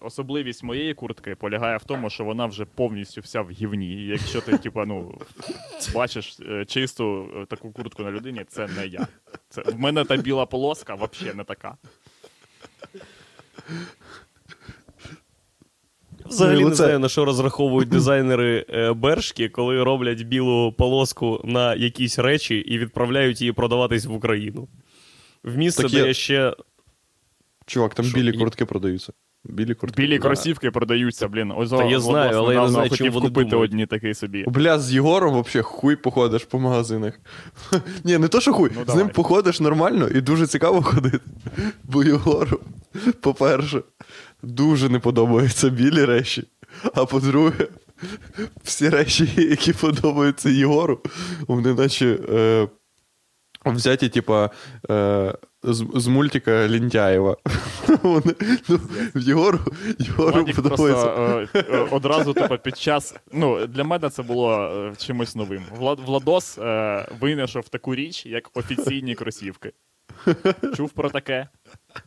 особливість моєї куртки полягає в тому, що вона вже повністю вся в гівні. І якщо ти, типа, ну, бачиш е, чисту е, таку куртку на людині, це не я. Це, в мене та біла полоска взагалі не така. Взагалі Ну, не знаю, на що розраховують дизайнери е, Бершки, коли роблять білу полоску на якісь речі і відправляють її продаватись в Україну. В місце, Так де я- я ще. Чувак, там Що, білі куртки продаються. Білі куртки. Білі Да. кросівки продаються, блін. Ось Та я знаю, але я не знаю, хотів чим вони купити думають. одні такий собі. Бля, з Єгором вообще хуй походиш по магазинах. [laughs] Ні, не то, що хуй. Ну, з ним походиш нормально і дуже цікаво ходити. Бо Єгору, по-перше, дуже не подобаються білі речі. А по-друге, всі речі, які подобаються Єгору, вони наче е, взяті, типа, е, з, з мультика Лінтяєва. [laughs] Вони, ну, Єгору, Єгору подобається. просто е, е, одразу типу, під час. Ну, для мене це було е, чимось новим. Влад, Владос е, винайшов таку річ, як офіційні кросівки. Чув про таке?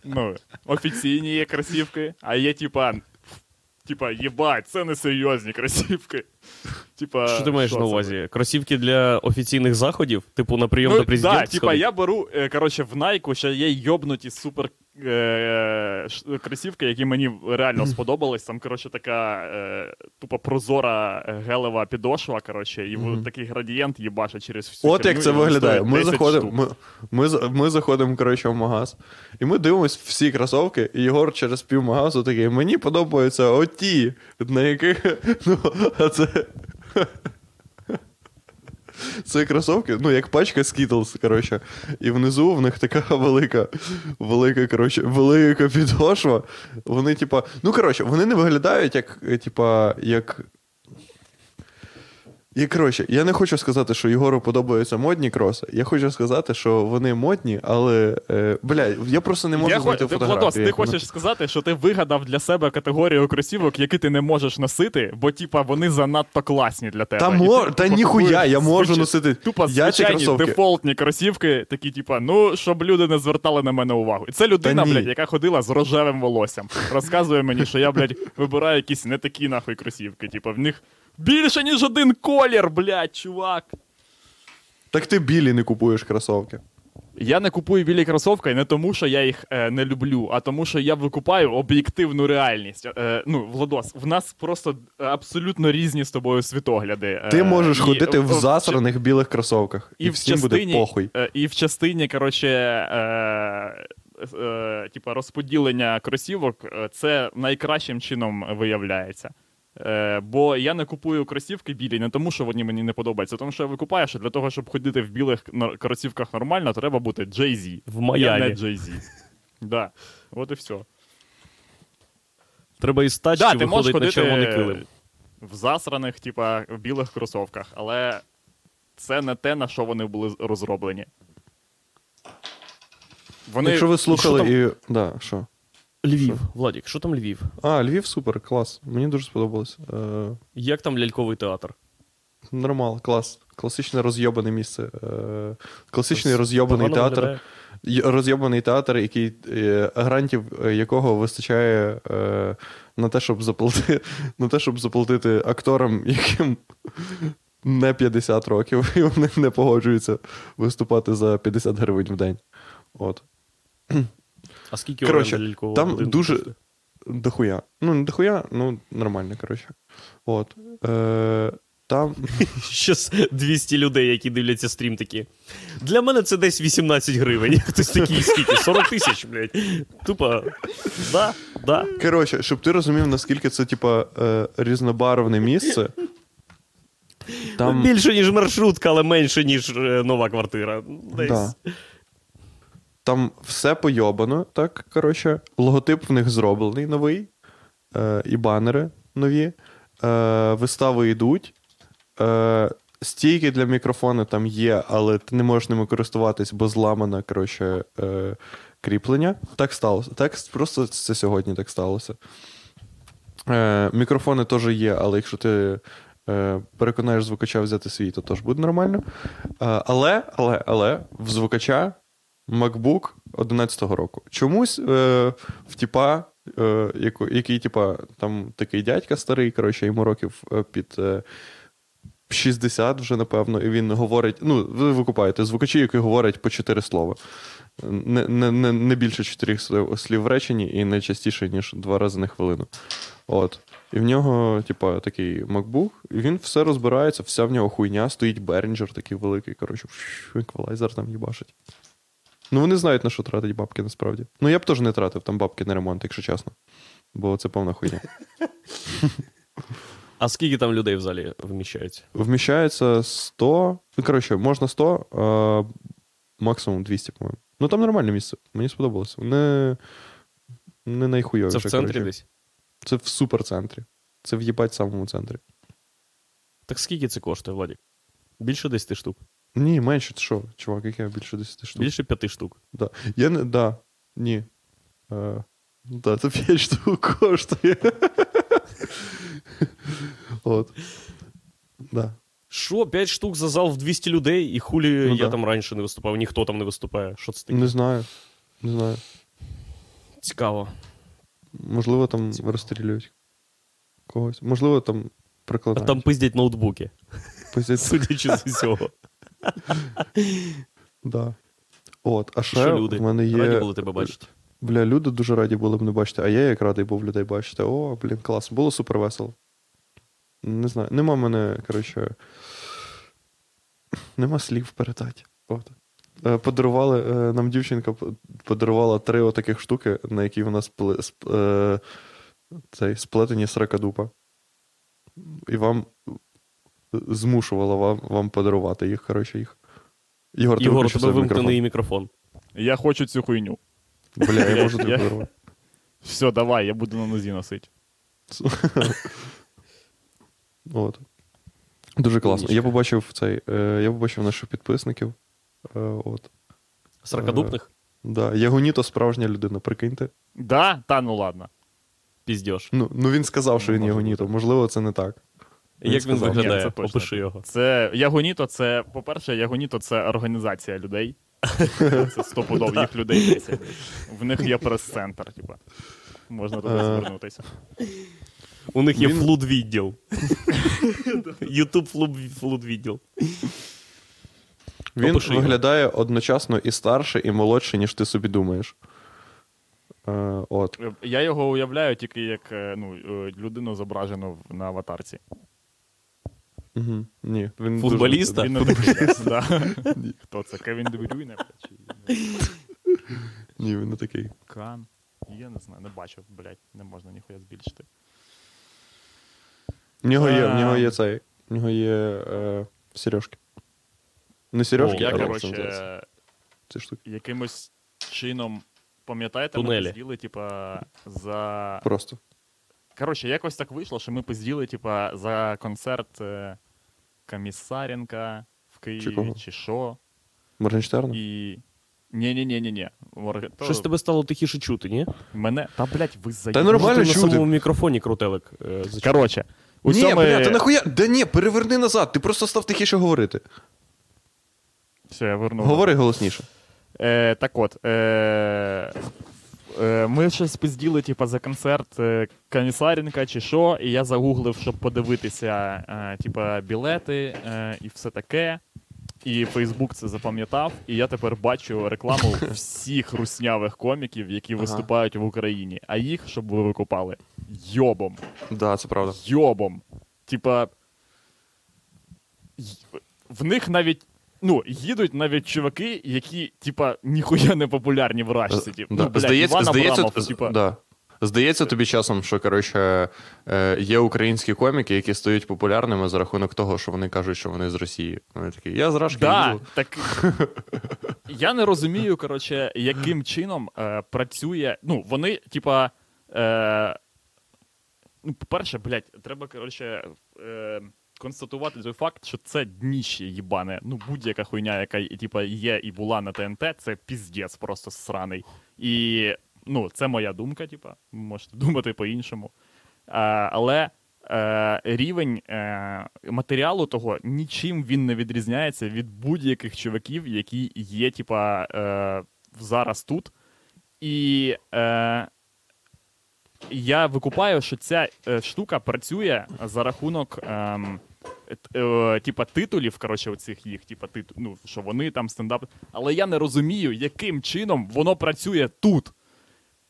Ну, офіційні є кросівки, а є, типа. Типа, єбать, це не серйозні кросівки. Типа, Що ти маєш на увазі? Кросівки для офіційних заходів? Типу на прийом Ну, до президента? да, типа, я беру, е, коротше, в Найку ще є йобнуті супер е, кросівки, які мені реально сподобались. Там, коротше, така е, тупо прозора е, гелева підошва, коротше, і Мгм. mm такий градієнт їбаше через всю От як це виглядає. Ми заходимо, ми, ми, ми заходимо, коротше, в магаз, і ми дивимося всі кросовки, і Єгор через пів магазу такий, мені подобаються оті, на яких. [laughs] Ну, а це. Це кросовки, ну, як пачка Skittles, коротше. І внизу в них така велика, велика, коротше, велика підошва. Вони, типа, ну, коротше, вони не виглядають як, типа, як і коротше, я не хочу сказати, що Єгору подобаються модні кроси. Я хочу сказати, що вони модні, але е, бля, я просто не можу Я знайти ти, фотографії. Владос, ти хочеш сказати, що ти вигадав для себе категорію кросівок, які ти не можеш носити, бо типа вони занадто класні для тебе. Та, ти. Та ніхуя, я можу звичай- носити. Тупо звичайні кросовки. дефолтні кросівки, такі, типа, ну, щоб люди не звертали на мене увагу. І це людина, ні. блядь, яка ходила з рожевим волоссям. Розказує мені, що я, блядь, вибираю якісь не такі нахуй кросівки. Типа, в них більше, ніж один колір, блядь, чувак. Так ти білі не купуєш кросовки. Я не купую білі кросовки не тому, що я їх е, не люблю, а тому, що я викупаю об'єктивну реальність. Е, ну, Владос, в нас просто абсолютно різні з тобою світогляди. Е, Ти можеш і ходити в в- засраних білих кросовках. І, і в всім частині, буде похуй. е, і в частині, коротше, е, е, типа розподілення кросівок, е, це найкращим чином виявляється. Е, бо я не купую кросівки білі не тому, що вони мені не подобаються, а тому що я викупаю, що для того, щоб ходити в білих кросівках нормально, треба бути Jay-Z. В Я не Jay-Z. [laughs] Да. От і все. Треба із тачки Да, ти можеш виходити на ходити червоний килим. в засраних, типа, в білих кросовках, але це не те, на що вони були розроблені. Вони... Якщо ви що слухали там? і. Да, що? Львів. Владік, що там Львів? А, Львів супер, клас. Мені дуже сподобалось. Е, Як там ляльковий театр? нормал, клас. Класичне розйобане місце. Е, класичний розйобаний погано театр. виглядає. Й- розйобаний театр, який е, грантів е, якого вистачає е, на те, щоб заплатити, [laughs] на те, щоб заплатити акторам, яким не 50 років, і вони не погоджуються виступати за 50 гривень в день. От. А скільки Коротше, лялькового там дуже- коштує? Дохуя. Ну, не дохуя, ну нормально, коротше. От. Е, там. [laughs] Щас 200 людей, які дивляться стрім, такі. Для мене це десь 18 гривень. [laughs] Хтось такий скільки? 40 тисяч, блядь. Тупо. Да, да. Коротше, щоб ти розумів, наскільки це, типа, е, різнобарвне місце. Там... Більше, ніж маршрутка, але менше, ніж е, нова квартира. Десь. Да. Там все пойобано, так, коротше. Логотип в них зроблений новий, е, і банери нові. Е, вистави йдуть. Е, стійки для мікрофону там є, але ти не можеш ними користуватись, бо зламане, коротше, е, кріплення. Так сталося. Так, просто це сьогодні так сталося. Е, мікрофони теж є, але якщо ти е, переконаєш звукача взяти свій, то теж буде нормально. Е, але, але, але в звукача MacBook 11-го року. Чомусь е, в тіпа е, який, типа, там такий дядька старий, коротше, йому років е, під е, 60 вже, напевно, і він говорить. Ну, ви викупаєте, звукачі, які говорять по чотири слова. Не, не, не, більше чотирьох слів, слів в реченні і не частіше, ніж два рази на хвилину. От. І в нього, типа, такий MacBook, і він все розбирається, вся в нього хуйня, стоїть Behringer такий великий, коротше, еквалайзер там їбашить. Ну, вони знають, на що тратить бабки насправді. Ну, я б теж не тратив там бабки на ремонт, якщо чесно. Бо це повна хуйня. [laughs] А скільки там людей в залі вміщається? Вміщається 100. Ну, коротше, можна 100, а максимум 200, по-моєму. Ну там нормальне місце. Мені сподобалося. Не, не найхуйовіше. Це в центрі коротше. десь? Це в суперцентрі. Це в їбать самому центрі. Так скільки це коштує, Владік? Більше 10 штук. Ні, менше, ти що, чувак, яке більше 10 штук. Більше 5 штук. Да. Я не. Да. Ні. Е, да, це 5 штук коштує. От. Да. Що, 5 штук за зал в 200 людей, і хулі Ну я да. там раніше не виступав, ніхто там не виступає. Що це таке? Не знаю. Не знаю. Цікаво. Можливо, там Цікаво. розстрілюють когось. Можливо, там А там пиздять ноутбуки, Пиздять. судячи з усього. Да. От, а ще Що люди? в мене є. Раді були тебе бачити. Бля, люди дуже раді були мене бачити, а я як радий був людей бачити. О, блін, клас. Було супер весело. Не знаю. Нема мене, коротше. Нема слів передати. От. Е, Подарували, е, нам дівчинка подарувала три отаких штуки, на які вона спле, сп- е, цей, сплетені сракадупа. І вам змушувала вам, вам подарувати їх, коротше, їх. Єгор, ти Єгор, у тебе вимкнений мікрофон. Я хочу цю хуйню. Бля, я можу тобі подарувати. Все, давай, я буду на нозі носити. [laughs] От. Дуже класно. Я побачив цей. Е, я побачив наших підписників. Е, от. Саркадупних? Да. Ягоніто справжня людина, прикиньте. Да? Та ну ладно. Піздєш. Ну, ну він сказав, що він може Ягоніто. Можливо, це не так. Як він сказав. виглядає? Ні, це точно. Опиши його. Це Ягоніто, це, по-перше, Ягоніто це організація людей. [laughs] Це стопудов їх людей 10. В них є прес-центр, типа. Можна туди Е. звернутися. У них є флуд відділ. [laughs] Ютуб флуд відділ. Він Опиши його. виглядає одночасно і старше, і молодше, ніж ти собі думаєш. Е, от. Я його уявляю тільки як е, ну, людину зображену на аватарці. Угу. Ні, він Футболіста? Він не виглядає. да. [laughs] Хто це? Кевін Дебрюйне? Чи Дуже... Ні, він не такий. Кан? Я не знаю, не бачив, блядь, не можна ніхуя збільшити. В нього є, в нього Е. є цей. В нього є е, сережки. Не сережки, Я, а називається? Ці штуки. якимось чином, пам'ятаєте, ми Тунелі. типа, за. Просто. Коротше, якось так вийшло, що ми пизділи, типа, за концерт е, Комісаренка в Києві, Чи кого? чи що. Моргенштерна? І. Ні-ні-ні-ні-ні. Морг- Щось тебе стало тихіше чути, ні? Мене. Та, блядь, ви заїбали. Та нормально Може, ти на самому мікрофоні крутелик е? Коротше, у Ні, цьому... бля, ти нахуя. Да ні, переверни назад, ти просто став тихіше говорити. Все, я вернув. Говори голосніше. Е, так от, е, ми щось пизділи, типа, за концерт е, Комісаренка чи що, і я загуглив, щоб подивитися, е, типа, білети е, і все таке. І Фейсбук це запам'ятав, і я тепер бачу рекламу [laughs] всіх руснявих коміків, які Ага. виступають в Україні. А їх, щоб ви викупали, йобом. Да, це правда. Йобом. Типа. В них навіть. Ну, їдуть навіть чуваки, які, типа, ніхуя не популярні в рашці. Типу. Да. Ну, блядь, здається, Іван здається, Абрамов, типа, да. здається тобі часом, що коротше, е, є українські коміки, які стають популярними за рахунок того, що вони кажуть, що вони з Росії. Вони такі, я з Рашки Да, їду». так [laughs] я не розумію, коротше, яким чином е, працює. Ну, вони, типа. Е, ну, по-перше, блядь, треба, коротше, е, констатувати той факт, що це дніще їбане. Ну, будь-яка хуйня, яка типа, є і була на ТНТ, це піздець просто сраний. І ну, це моя думка, типа, можете [laughs] думати по-іншому. Е, але е, рівень е, матеріалу того нічим він не відрізняється від будь-яких чуваків, які є, типа, е, зараз тут. І е, я викупаю, що ця е, штука працює за рахунок. Ем, е, типа титулів, коротше, оцих їх, типа титу, ну, що вони там стендап. Але я не розумію, яким чином воно працює тут.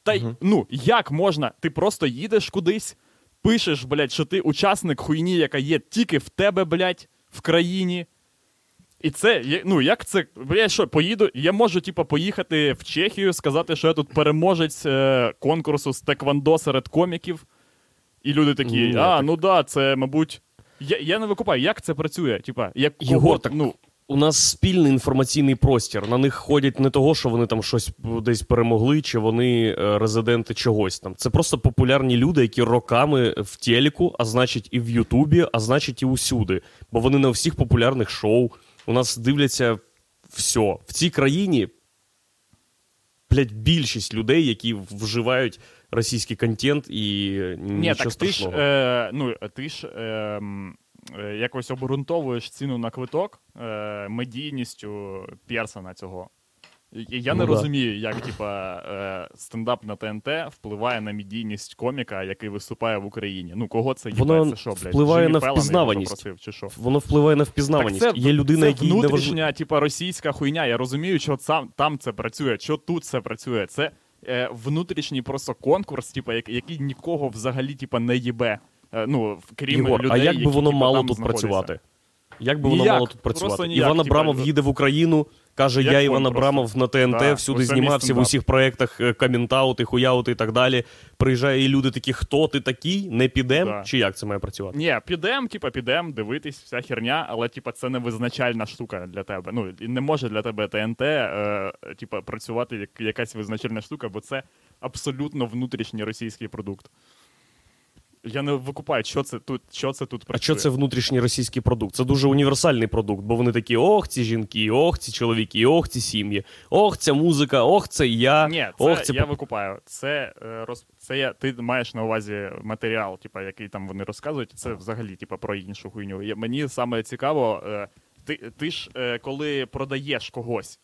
Та й, ну, як можна? Ти просто їдеш кудись, пишеш, блядь, що ти учасник хуйні, яка є тільки в тебе, блядь, в країні. І це, ну як це? Я що, поїду? Я можу, типа, поїхати в Чехію, сказати, що я тут переможець е, конкурсу з Теквандо серед коміків. І люди такі, Ні, а, так- ну да, це, мабуть. Я, я не викупаю, як це працює? Типа, як Єгор, так ну, У нас спільний інформаційний простір. На них ходять не того, що вони там щось десь перемогли, чи вони е, резиденти чогось там. Це просто популярні люди, які роками в телеку, а значить, і в Ютубі, а значить, і усюди. Бо вони на всіх популярних шоу. У нас дивляться все. В цій країні, блядь, більшість людей, які вживають російський контент і Ні, нічого так ти ж, страшного. е, ну, ти ж е, м, е, якось обґрунтовуєш ціну на квиток е, медійністю Пєрсона цього. Я Ну не да. розумію, як типа, е, стендап на ТНТ впливає на медійність коміка, який виступає в Україні. Ну, кого це їбе? Воно Це що, блядь? впливає Джиммі на впізнаваність. запросив, чи що? Воно впливає на впізнаваність. Так це, Є людина, це якій не внутрішня, типа, російська хуйня. Я розумію, що сам там це працює, що тут це працює. Це е, внутрішній просто конкурс, типа, як, який нікого взагалі типа, не їбе. Е, ну, крім Ігор, людей, а як би які, воно мало тут знаходяться. працювати? Як би воно Ніяк, мало тут працювати? ніяк, Іван Абрамов їде в Україну, каже: Як Я Іван. Абрамов на ТНТ, Да, всюди знімався в усіх проєктах е, камінтаути, хуяути і так далі. Приїжджає і люди такі, хто ти такий? Не підем? Да. Чи як це має працювати? Ні, підем, типа, підем, дивитись, вся херня, але типа, це не визначальна штука для тебе. Ну, і не може для тебе ТНТ, е, типа, працювати як якась визначальна штука, бо це абсолютно внутрішній російський продукт. Я не викупаю, що це тут, що це тут А що це внутрішній російський продукт? Це дуже універсальний продукт, бо вони такі: ох, ці жінки, ох, ці чоловіки, ох, ці сім'ї, ох, ця музика, ох, це я. Ні, це ох, це я викупаю. Це, е, роз... це я, ти маєш на увазі матеріал, типа, який там вони розказують. Це взагалі типа, про іншу хуйню. Мені саме цікаво, е, ти, ти ж е, коли продаєш когось.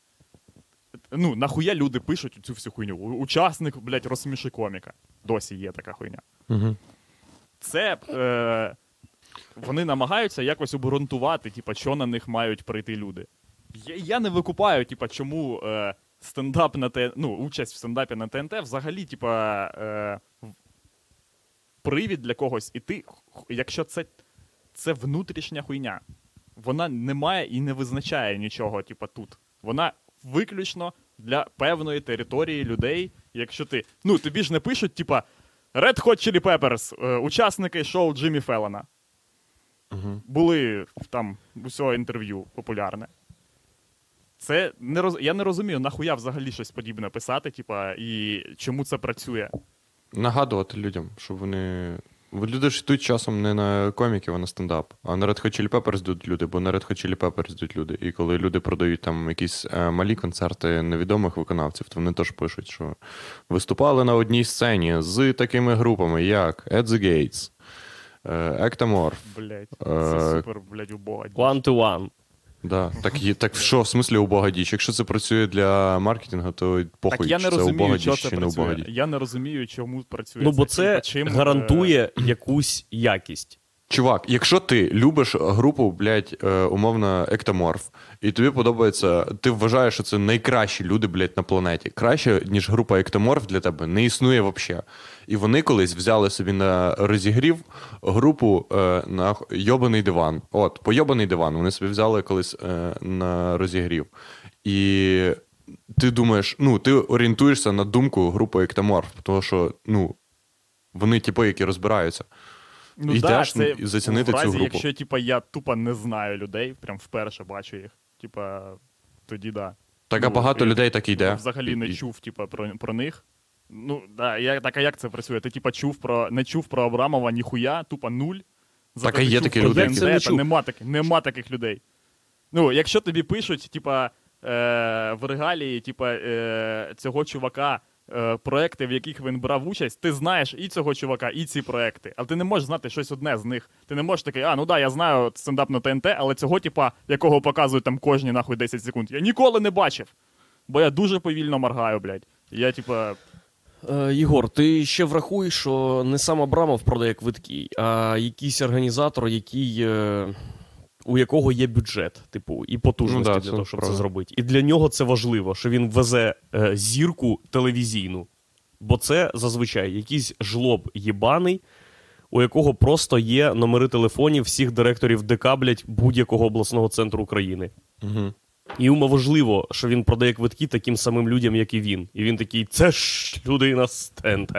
Ну, нахуя люди пишуть цю всю хуйню? Учасник, блядь, розсміши коміка. Досі є така хуйня. Угу. Це е, вони намагаються якось обґрунтувати, типа, що на них мають прийти люди. Я, я не викупаю, типа, чому е, стендап на ТНТ, ну, участь в стендапі на ТНТ взагалі, типа, е, привід для когось. І ти, х- якщо це, це внутрішня хуйня, вона не має і не визначає нічого, типа, тут. Вона виключно для певної території людей. Якщо ти. Ну, тобі ж не пишуть, типа. Red Hot Chili Peppers, е, учасники шоу Джиммі Феллона. Угу. Були там усього інтерв'ю популярне. Це не роз... Я не розумію, нахуя взагалі щось подібне писати, типа, і чому це працює. Нагадувати людям, щоб вони. Бо Люди ж йдуть часом не на коміків, а на стендап. А на Red Hot Chili Peppers йдуть люди, бо на Red Hot Chili Peppers йдуть люди. І коли люди продають там якісь е, малі концерти невідомих виконавців, то вони теж пишуть, що виступали на одній сцені з такими групами, як At the Gates, е, Блять, Е, це супер, блять, убога. One to one. Да. Так, є, так що, в смислі убога діч? Якщо це працює для маркетингу, то похуй, Так я не чи це розумію, що це чи не працює. убога діч. Я не розумію, чому працює. Ну, бо це. це чим, е, гарантує якусь якість. Чувак, якщо ти любиш групу, блядь, е, умовно, Ектоморф, і тобі подобається, ти вважаєш, що це найкращі люди, блядь, на планеті. Краще, ніж група Ектоморф для тебе, не існує взагалі. І вони колись взяли собі на розігрів групу е, на йобаний диван. От, по йобаний диван. Вони собі взяли колись е, на розігрів. І ти думаєш, ну, ти орієнтуєшся на думку групи Ектоморф, тому що, ну, вони типи, які розбираються. Ну, Йдеш да, це і зацінити в разі, цю групу. Якщо типа, я тупо не знаю людей, прям вперше бачу їх. Типа, тоді да. Так, а Ну, багато і- людей так і йде. Взагалі не І- чув, типа, про, про них. Ну, да, я, так а як це працює? Ти, типа, чув про, не чув про Абрамова ніхуя, тупо нуль. Зате Так, а є такі люди. Як це не чув? Нема, таких, нема таких людей. Ну, якщо тобі пишуть, типа, е, в регалії, типа, е, цього чувака. Е, Проекти, в яких він брав участь, ти знаєш і цього чувака, і ці проекти. Але ти не можеш знати щось одне з них. Ти не можеш такий, а ну да, я знаю стендап на ТНТ, але цього, типа, якого показують там кожні нахуй 10 секунд, я ніколи не бачив. Бо я дуже повільно моргаю, блядь. Я, типа, Е, Єгор, ти ще врахуй, що не сам Абрамов продає квитки, а якийсь організатор, який, е, у якого є бюджет, типу, і потужності Ну да, для того, щоб це правда. зробити. І для нього це важливо, що він везе е, зірку телевізійну. Бо це зазвичай якийсь жлоб єбаний, у якого просто є номери телефонів всіх директорів ДК, блядь, будь-якого обласного центру України. Угу. І йому важливо, що він продає квитки таким самим людям, як і він. І він такий: це ж людина з ТНТ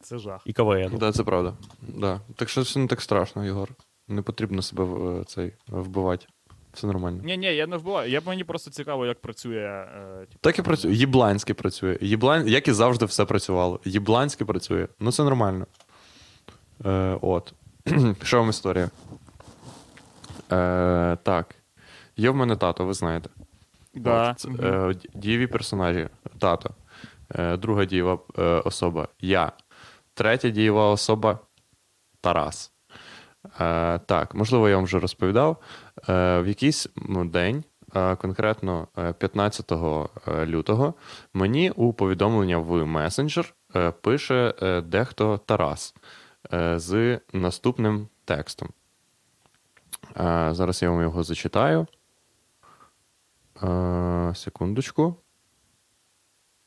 Це жах. і КВН. Да, це правда. Да. Так що все не так страшно, Єгор. Не потрібно себе е, цей вбивати. Все нормально. Ні, ні, я не вбиваю. Я мені просто цікаво, як працює. Е, типу, Так і працює. Єбланське працює. Єблан... Як і завжди все працювало. Єбланське працює. Ну, це нормально. Е, от. [clears throat] Що вам історія? Е, так. Є в мене тато, ви знаєте. Да. От, е, дієві персонажі. Тато. Е, друга дієва е, особа я. Третя дієва особа Тарас. Е, так, можливо, я вам вже розповідав. Е, в якийсь день, е, конкретно е, 15 е, лютого, мені у повідомлення в месенджер пише дехто Тарас з наступним текстом. Зараз я вам його зачитаю. Секундочку.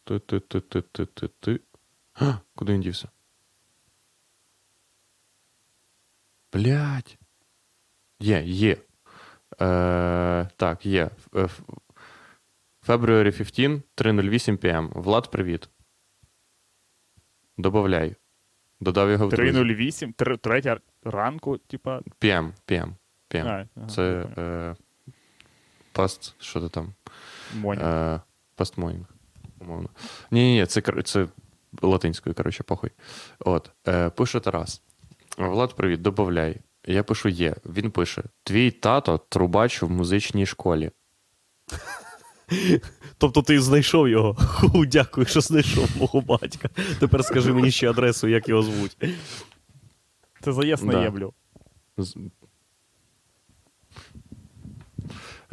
Ти-ти-ти-ти-ти-ти. Куди він дівся? Блять. Є, є. Е, так, є. February 15, 308 PM. Влад, привіт. Добавляй. Додав його в 3.08, тр- третя ранку, типа. PM, PM, PM. А, ага, Це е, past, що то там? Е, past morning, умовно. Ні, ні, ні, це, це латинською, коротше, похуй. От. Е, пише Тарас. Влад, привіт, добавляй. Я пишу є. Він пише: Твій тато трубач в музичній школі. Тобто ти знайшов його. Ху, дякую, що знайшов мого батька. Тепер скажи мені ще адресу, як його звуть. Це заєць на да. єблю. З-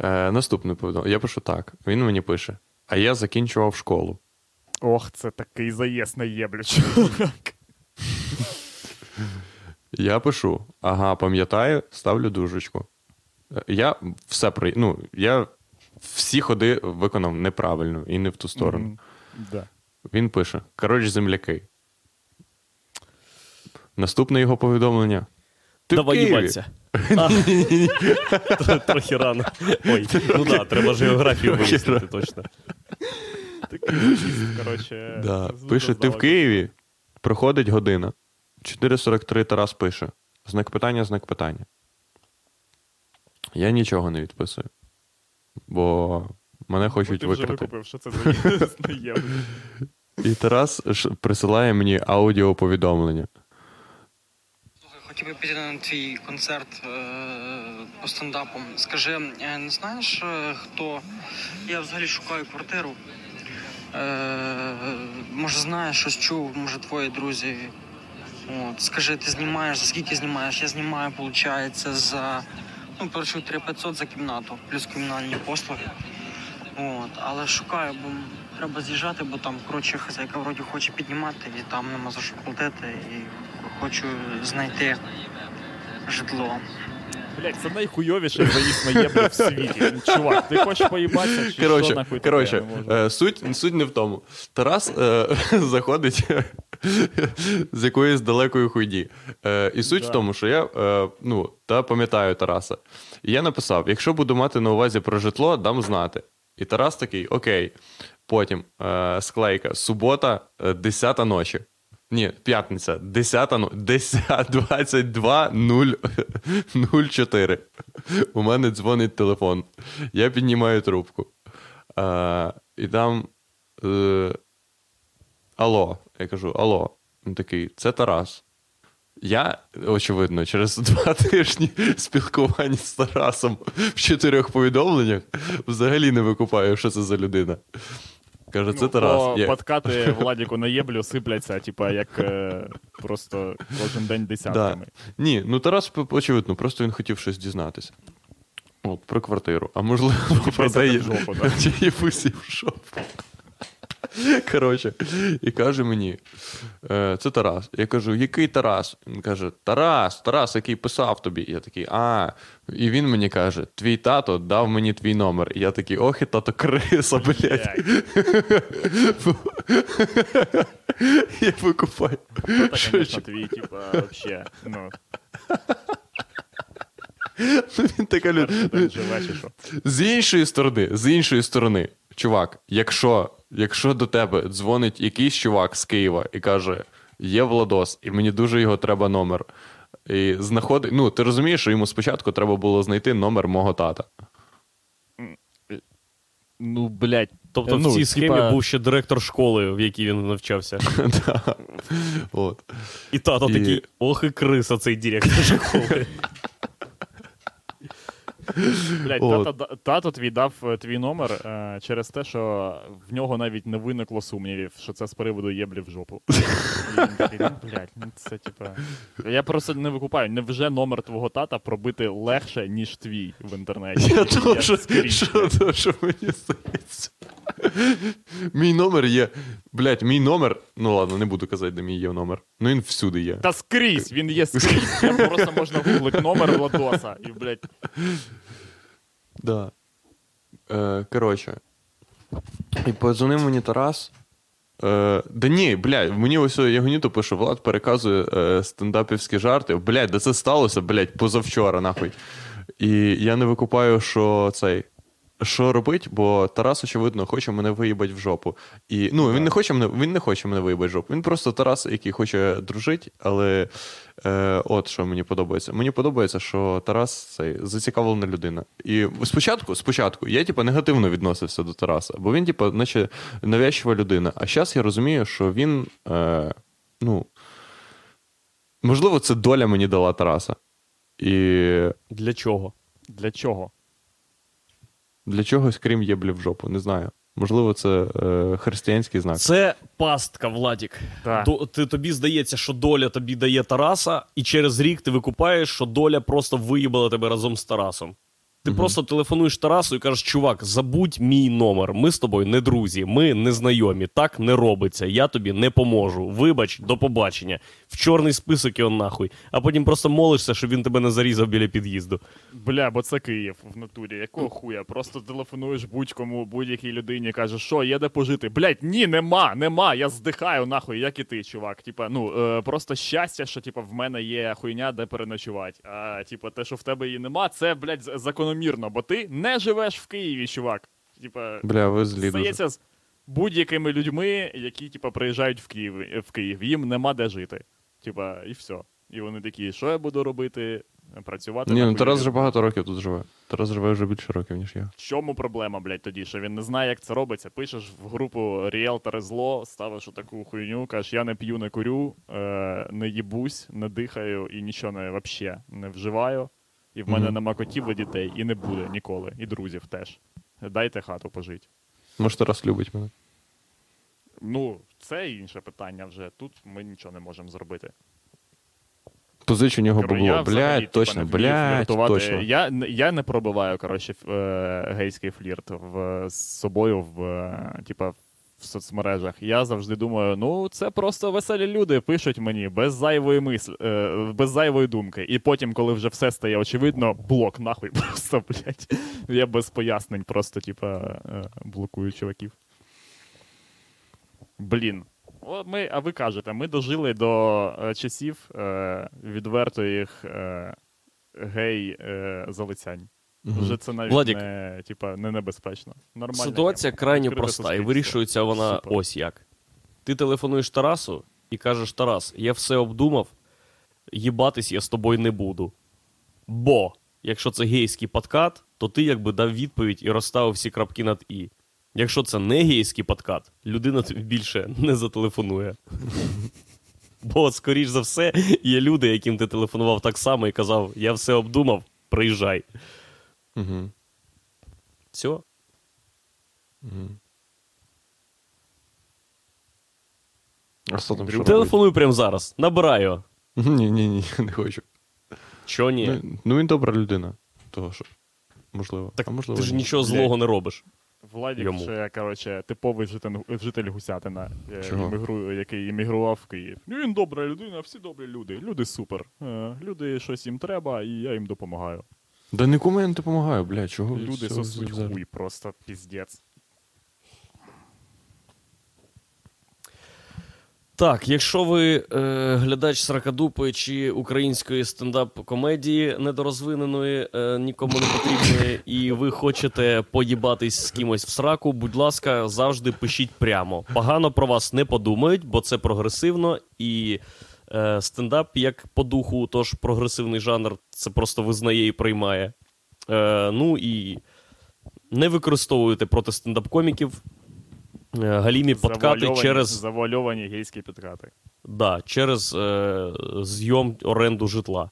Е, наступне повідомлення. Я пишу так. Він мені пише: А я закінчував школу. Ох, це такий заєць на єблю, чувак. Я пишу: ага, пам'ятаю, ставлю дужечку. Е, Я все при... ну, я всі ходи виконав неправильно і не в ту сторону. Мгм. Да. Він пише: коротше, земляки. Наступне його повідомлення. Ти Давай їбаться. [laughs] Трохи рано. Ой, ну да, треба ж географію рано. точно. Коротше. Пише: ти в. Києві. Проходить година. 4.43 Тарас пише. Знак питання, знак питання. Я нічого не відписую. Бо мене хочуть Ти вже викрити. викупив, що це. [laughs] І Тарас присилає мені аудіоповідомлення. Слухай, хотів би піти на твій концерт е, по стендапу. Скажи, е, не знаєш, е, хто? Я взагалі шукаю квартиру. Може, знаєш, щось чув, може, твої друзі. От, скажи, ти знімаєш, за скільки знімаєш? Я знімаю, виходить, за ну, першу 3500 за кімнату, плюс комунальні послуги. От, але шукаю, бо треба з'їжджати, бо там, коротше, хазяйка вроді хоче піднімати, і там нема за що платити. І хочу знайти житло. Блять, це найхуйовіший заїзд на в світі. Чувак, ти хочеш поїбатися, чи що нахуй коротше е, суть, суть не в тому. Тарас е, [laughs] заходить з якоїсь далекої хуйні. Е, і суть Да. в тому, що я е, ну, та пам'ятаю Тараса. І я написав: якщо буду мати на увазі про житло, дам знати. І Тарас такий: окей. Потім е, склейка, субота, е, 10 ночі. Ні, п'ятниця, 10 10, 22 0, 04. У мене дзвонить телефон. Я піднімаю трубку. А, і там. Е, алло. Я кажу: Алло. Він такий, це Тарас. Я, очевидно, через два [laughs] тижні спілкування з Тарасом в чотирьох повідомленнях взагалі не викупаю, що це за людина. Каже, це Ну, Тарас. Я- Подкати [laughs] Владіку на єблю сипляться, типа, як е, просто кожен день десятками. Ні, ну Тарас, очевидно, просто він хотів щось дізнатися. От, про квартиру. А можливо, про те, [laughs] в жопу, да. чи їбусі в жопу. [laughs] Коротше, і каже мені: е, це Тарас. Я кажу, який Тарас? Він каже: Тарас, Тарас, який писав тобі. Я такий, а. І він мені каже: Твій тато дав мені твій номер. І я такий, ох, і тато криса, блядь. [laughs] Я викупаю. Конечно, твій, типа, ну, Ну, Він така людина. З іншої сторони, з іншої сторони, чувак, якщо, якщо до тебе дзвонить якийсь чувак з Києва і каже: є Владос, і мені дуже його треба номер. І знаходить, ну, ти розумієш, що йому спочатку треба було знайти номер мого тата. Ну, блядь, Тобто Ну, в цій схемі типа- був ще директор школи, в якій він навчався. [laughs] От. І тато такий, ох і криса цей директор школи. [laughs] Блядь, От. тато, тато твій дав е, твій номер е, через те, що в нього навіть не виникло сумнівів, що це з приводу єблі в жопу. І він такий, ну, блядь, ну це типа. Я просто не викупаю, невже номер твого тата пробити легше, ніж твій в інтернеті. Я теж, скрізь, що, блядь. то, що мені здається. Мій номер є. Блять, мій номер. Ну ладно, не буду казати, де мій є номер. Ну він всюди є. Та скрізь, він є скрізь. Я просто можна гуглити номер Владоса і, блядь, Да. Е, коротше. І подзвонив мені Тарас. Е, да ні, блядь, мені ось Ягоніто пише, Влад переказує е, стендапівські жарти. Блядь, да це сталося, блядь, позавчора, нахуй. І я не викупаю, що цей. Що робить, бо Тарас, очевидно, хоче мене виїбати в жопу. І, ну, він не хоче мене, він не хоче мене виїбати в жопу. Він просто Тарас, який хоче дружити, але е, от що мені подобається. Мені подобається, що Тарас цей зацікавлена людина. І спочатку, спочатку, я типу, негативно відносився до Тараса, бо він, типу, наче навязчива людина. А зараз я розумію, що він. Е, ну, можливо, це доля мені дала Тараса. І Для чого? для чого? для чогось, крім єблі в жопу, не знаю. Можливо, це е, християнський знак. Це пастка, Владік. Так. До, ти, тобі здається, що доля тобі дає Тараса, і через рік ти викупаєш, що доля просто виїбала тебе разом з Тарасом. Ти просто телефонуєш Тарасу і кажеш, чувак, забудь мій номер. Ми з тобою не друзі, ми не знайомі. Так не робиться. Я тобі не поможу. Вибач, до побачення. В чорний список його нахуй. А потім просто молишся, щоб він тебе не зарізав біля під'їзду. Бля, бо це Київ в натурі. Якого хуя? Просто телефонуєш будь-кому, будь-якій людині, кажеш, що є де пожити. Блять, ні, нема, нема. Я здихаю нахуй, як і ти, чувак. Типа, ну е, просто щастя, що типа в мене є хуйня, де переночувати. А типа, те, що в тебе її нема, це блять закономірно, бо ти не живеш в Києві, чувак. Типа, Бля, ви злі дуже. здається, з будь-якими людьми, які типа приїжджають в Київ, в Київ, їм нема де жити. Типа, і все. І вони такі, що я буду робити? Працювати Ні, ну Тарас вже багато років тут живе. Тарас живе вже більше років, ніж я. В чому проблема, блядь, тоді? Що він не знає, як це робиться. Пишеш в групу Ріелтори зло, ставиш таку хуйню, кажеш, я не п'ю, не курю, е, не їбусь, не дихаю і нічого не вообще не вживаю. І в мене Мгм. нема котів і дітей, і не буде ніколи, і друзів теж. Дайте хату пожити. Може, Тарас любить мене. Ну, це інше питання вже. Тут ми нічого не можемо зробити. Позич у нього було. Блядь, точно, блядь, точно. Я, я не пробиваю, коротше, е, гейський флірт в, з собою в, е, типа, в соцмережах. Я завжди думаю, ну це просто веселі люди пишуть мені без зайвої мисль, е, без зайвої думки. І потім, коли вже все стає очевидно, блок нахуй [laughs] просто, блядь. Я без пояснень, просто, типа, е, блокую чуваків. Блін. О, ми, а ви кажете, ми дожили до е, часів е, відвертих е, гей е, залицянь. Мгм. Вже це навіть Владік. не, типа, не небезпечно. Нормально. Ситуація крайні проста, і вирішується вона Супер. ось як. Ти телефонуєш Тарасу і кажеш: Тарас, я все обдумав, їбатись я з тобою не буду. Бо, якщо це гейський подкат, то ти якби дав відповідь і розставив всі крапки над І. Якщо це не гейський подкат, людина тобі більше не зателефонує. [laughs] Бо, скоріш за все, є люди, яким ти телефонував так само і казав: Я все обдумав, приїжджай. Мгм. Все. Мгм. А що там що робить? Телефонуй прямо зараз, набирай його. Ні, ні, ні, не хочу. Чо ні? Ну, ну він добра людина. Того що. Можливо. Так а можливо, ти ж ні. нічого Блядь. злого не робиш. Владік Йому. ще, коротше, типовий житель, житель Гусятина, е, Чого? іммігру- який іммігрував в Київ. Ну, він добра людина, всі добрі люди. Люди супер. Е, Люди щось їм треба, і я їм допомагаю. Да нікому я не допомагаю, блядь, чого? Люди сосуть хуй, просто піздець. Так, якщо ви е, глядач Сракадупи чи української стендап-комедії недорозвиненої, е, нікому не потрібної, і ви хочете поїбатись з кимось в сраку, будь ласка, завжди пишіть прямо. Погано про вас не подумають, бо це прогресивно і. Е, стендап як по духу, тож прогресивний жанр, це просто визнає і приймає. Е, ну і не використовуйте проти стендап-коміків е, галімі подкати через Завуальовані гейські підкати. Да, через е, зйом оренду житла.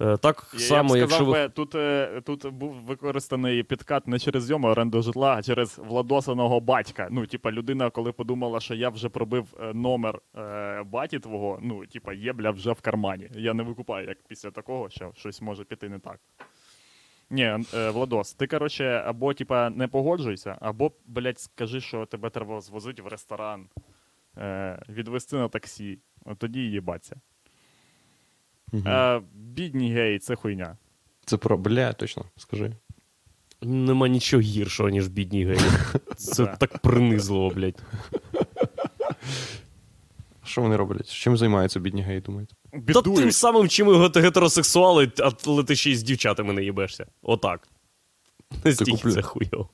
Е, так Я, само, я б якщо сказав, ви. тут, е, тут був використаний підкат не через зйому оренду житла, а через владосаного батька. Ну, типа, людина, коли подумала, що я вже пробив е, номер е, баті твого, ну, типа, є, бля, вже в кармані. Я не викупаю, як після такого, що щось може піти не так. Ні, е, Владос, ти, коротше, або типа не погоджуйся, або, блядь, скажи, що тебе треба звозити в ресторан, е, відвести на таксі. От тоді їбаться. Мгм. Е, бідні геї, це хуйня. Це про, бля, точно, скажи. Нема нічого гіршого, ніж бідні геї. [laughs] Це так принизливо, блядь. [laughs] Що вони роблять? Чим займаються бідні геї, думаєте? Та Бідують. тим самим, чим і гетеросексуали, але ти ще й з дівчатами не їбешся. Отак. Настільки куплю. це хуйово.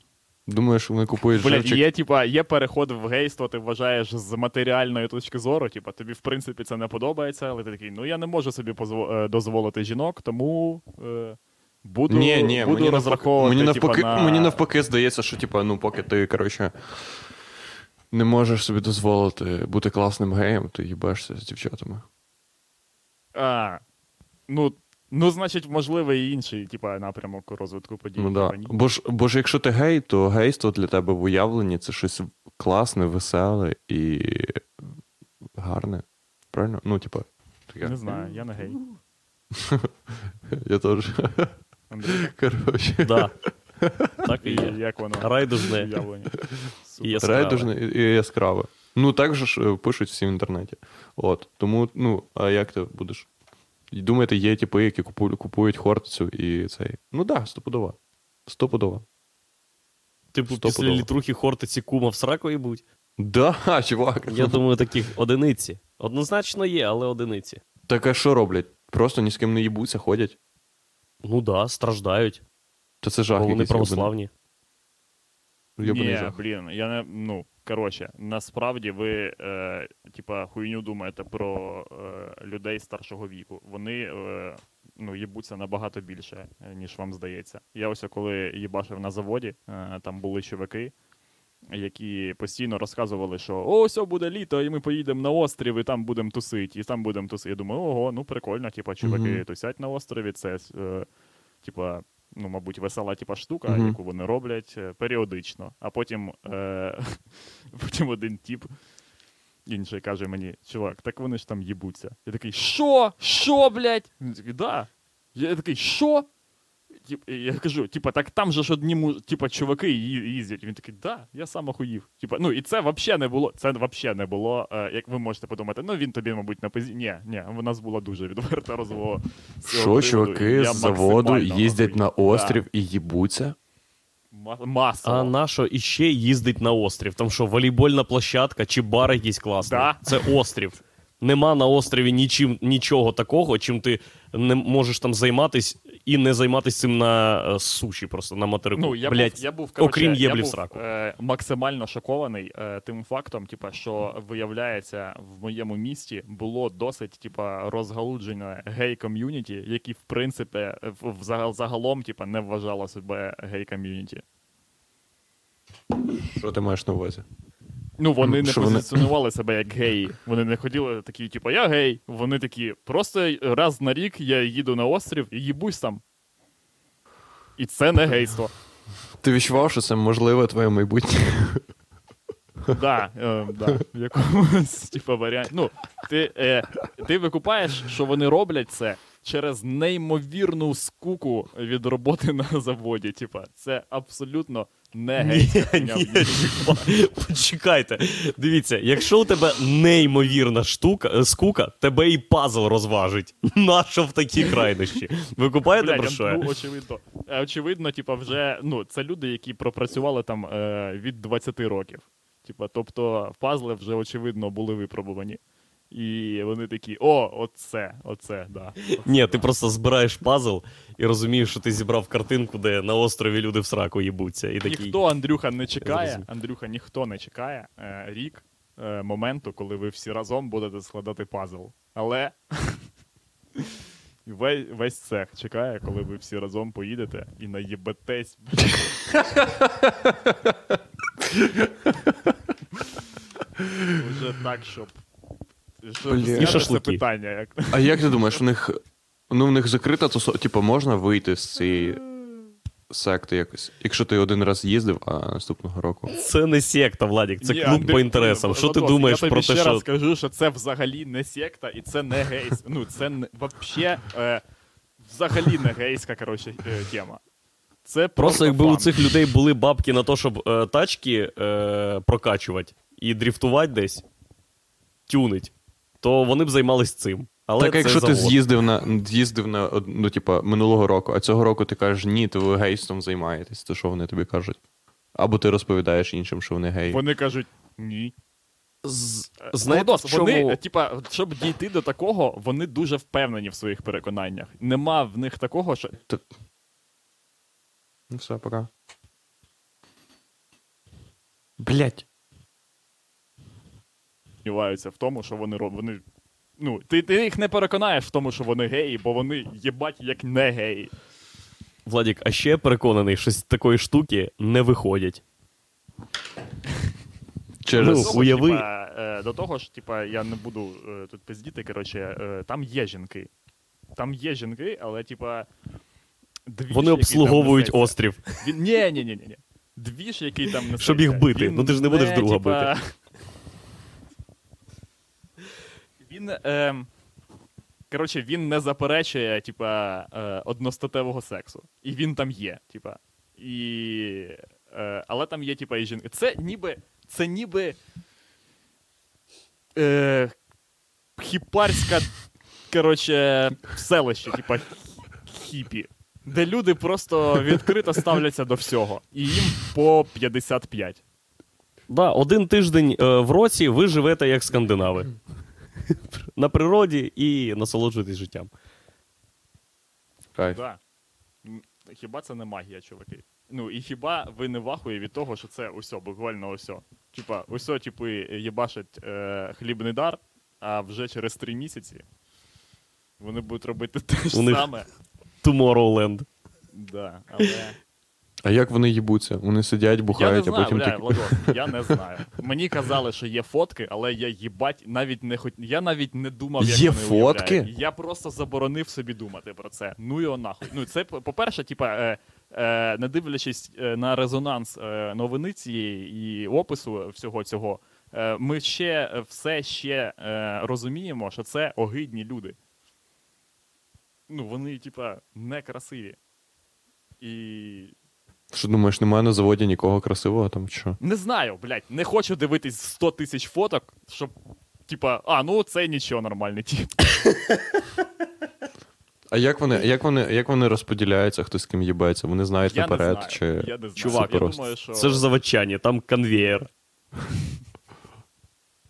Думаєш, вони купують Блядь, живчик? є, типа, є переход в гейство, ти вважаєш з матеріальної точки зору. Типа, тобі, в принципі, це не подобається, але ти такий, ну я не можу собі позво- е, дозволити жінок, тому е, буду, Ні, ні, буду мені розраховувати. навпаки, мені типа, навпаки, на... мені навпаки здається, що типа, ну, поки ти, коротше, не можеш собі дозволити бути класним геєм, ти їбешся з дівчатами. А, ну, ну, значить, можливий і інший, типа, напрямок розвитку подій. Ну, да. бо, ж, бо ж якщо ти гей, то гейство для тебе в уявленні це щось класне, веселе і гарне. Правильно? Ну, типа, таке. Не знаю, я не гей. [laughs] Я теж. Коротше. Да. [laughs] Так і є. як воно? Райдужне. уявлення? І яскраве. Райдужне і і яскраве. Ну, так же ж е, пишуть всі в інтернеті. От. Тому, ну, а як ти будеш? І Думаєте, є типи, які купують, купують хортицю і цей. Ну так, да, стопудово. Стопудово. Типу, після літрухи хортиці кума в сраку їбуть. Да, [laughs] чувак. Я думаю, таких одиниці. Однозначно є, але одиниці. Так а що роблять? Просто ні з ким не їбуться, ходять. Ну да, страждають, Та це жах. бо вони православні. Ні, блін, я не. Ну, коротше, насправді ви, е, типа, хуйню думаєте про е, людей старшого віку. Вони е, ну, їбуться набагато більше, е, ніж вам здається. Я ось коли їбашив на заводі, е, там були чуваки. Які постійно розказували, що ось буде літо, і ми поїдемо на острів, і там будемо тусити, і там будемо тусити. Я думаю, ого, ну прикольно, типа, чуваки Мгм. тусять на острові, це е, типа, ну, мабуть, весела типа штука, Мгм. яку вони роблять е, періодично. А потім, е, [laughs] потім один тіп інший каже мені: чувак, так вони ж там їбуться. Я такий, що? Що, блядь? Він такий, да. Я такий, що? Тіп, я кажу, типа, так там же ж одні му- типа, чуваки їздять. Він такий, да, я сам охуїв. Типа, ну і це взагалі не було. Це взагалі не було. Е, як ви можете подумати, ну він тобі, мабуть, на пизі. Ні, ні, в нас була дуже відверта розмова. Що, приводу, чуваки я з заводу їздять на острів і їбуться? Да. Ма- Масово. А нашо іще їздить на острів? Там що, волейбольна площадка чи бар якийсь класний? Да. Це острів. Нема на острові нічим, нічого такого, чим ти не можеш там займатись і не займатися цим на е, суші, просто на материку. Ну, я Блядь, був, я був коротше, окрім я єблі в був, сраку. Е, максимально шокований е, тим фактом, типа, що виявляється, в моєму місті було досить типа, розгалуджене гей-ком'юніті, які, в принципі, в, в загал- загалом типа, не вважало себе гей-ком'юніті. Що ти маєш на увазі? Ну, вони не Що вони- позиціонували себе як геї. Вони не ходили такі, типу, я гей. Вони такі, просто раз на рік я їду на острів і їбусь там. І це не гейство. Ти відчував, що це можливе твоє майбутнє? Да, е, да, в якомусь типу, варіанті. Ну, ти, е, ти викупаєш, що вони роблять це через неймовірну скуку від роботи на заводі. Типа, це абсолютно не Ні, ні. Почекайте. Дивіться, якщо у тебе неймовірна штука, е, скука, тебе і пазл розважить. [laughs] Нащо в такі крайнощі? Ви купаєте Блядь, про що? ну, очевидно. Е, Очевидно, типа, вже ну, це люди, які пропрацювали там е, від 20 років. Типа, тобто пазли вже очевидно були випробувані. І вони такі: о, оце, оце, да. Оце, Ні, да. ти просто збираєш пазл і розумієш, що ти зібрав картинку, де на острові люди в сраку їбуться. І такий. Ніхто Андрюха не чекає. Андрюха, ніхто не чекає е, рік е, моменту, коли ви всі разом будете складати пазл. Але [laughs] весь, весь цех чекає, коли ви всі разом поїдете і наїбетесь. [laughs] Уже так, щоб. Бля. І це шашлики. питання. Як... А як ти думаєш, у них. Ну, в них закрита, то типу, можна вийти з цієї секти якось. Якщо ти один раз їздив, а наступного року. Це не секта, Владік, це Ні, клуб Андрій, по інтересам. ну, Що ти Владос, думаєш я тобі про ще те, що. раз скажу, що це взагалі не секта і це не гейс. Ну, це не, вообще е, взагалі не гейська, коротше, е, тема. Це Просто якби у цих людей були бабки на те, щоб е, тачки е, прокачувати і дріфтувати десь, тюнить, то вони б займались цим. Але так, це якщо ти з'їздив на з'їздив на ну, типа, минулого року, а цього року ти кажеш, ні, то ви гейстом займаєтесь, то що вони тобі кажуть? Або ти розповідаєш іншим, що вони геї. Вони кажуть ні. З- Знаєте, Владос, чому... вони, типа, щоб дійти до такого, вони дуже впевнені в своїх переконаннях. Нема в них такого, що Ну все, пока. Блять. Сумніваються в тому, що вони роблять. Вони... Ну, ти, ти їх не переконаєш в тому, що вони геї, бо вони їбать як не геї. Владік, а ще переконаний, що з такої штуки не виходять. [laughs] Через. Ну, До того ж, уяви- Типа, е, до того ж, типа, я не буду е, тут пиздіти, коротше, е, там є жінки. Там є жінки, але, типа. двіж, Вони обслуговують острів. Він... Ні, ні, ні, ні. Двіж, який там несеться. Щоб їх бити. він Ну, ти ж не будеш друга типа... Він. Е... Коротше, він не заперечує, типа, е, одностатевого сексу. І він там є, типа. І... Е, але там є, типа, і жінки. Це ніби. Це ніби. Е, хіпарська, коротше, селище, типа хіпі. Де люди просто відкрито ставляться до всього. І їм по 55. Да, один тиждень е, в році ви живете як скандинави. [laughs] На природі і насолоджуєтесь життям. Кайф. Да. Хіба це не магія, чуваки? Ну, і хіба ви не вахує від того, що це усьо, буквально усьо. Типа, усьо, типи, їбашать е, хлібний дар, а вже через три місяці вони будуть робити те ж саме. Tomorrowland. Да, але... А як вони їбуться? Вони сидять, Я не бухають, знаю, а потім бля, такі. Владос, [laughs] я не знаю. Мені казали, що є фотки, але я їбать навіть не хоч... Я навіть не думав, як Є вони фотки? уявляють. Я просто заборонив собі думати про це. Ну його нахуй. Ну, це, по-перше, типа, е, е, не дивлячись е, на резонанс е, новини цієї і опису всього цього, е, ми ще е, все ще е, розуміємо, що це огидні люди. Ну, вони, типа, некрасиві. І Що думаєш, немає на заводі нікого красивого там чи що? Не знаю, блядь, не хочу дивитись 100 тисяч фоток, щоб. Типа, а, ну це нічого нормальний тип. [laughs] А як вони, як вони, як вони розподіляються, хто з ким їбається? Вони знають Я не наперед, знаю. чи Я не знаю. Чувак, я просто. думаю, що. Це ж заводчання, там конвеєр. [laughs]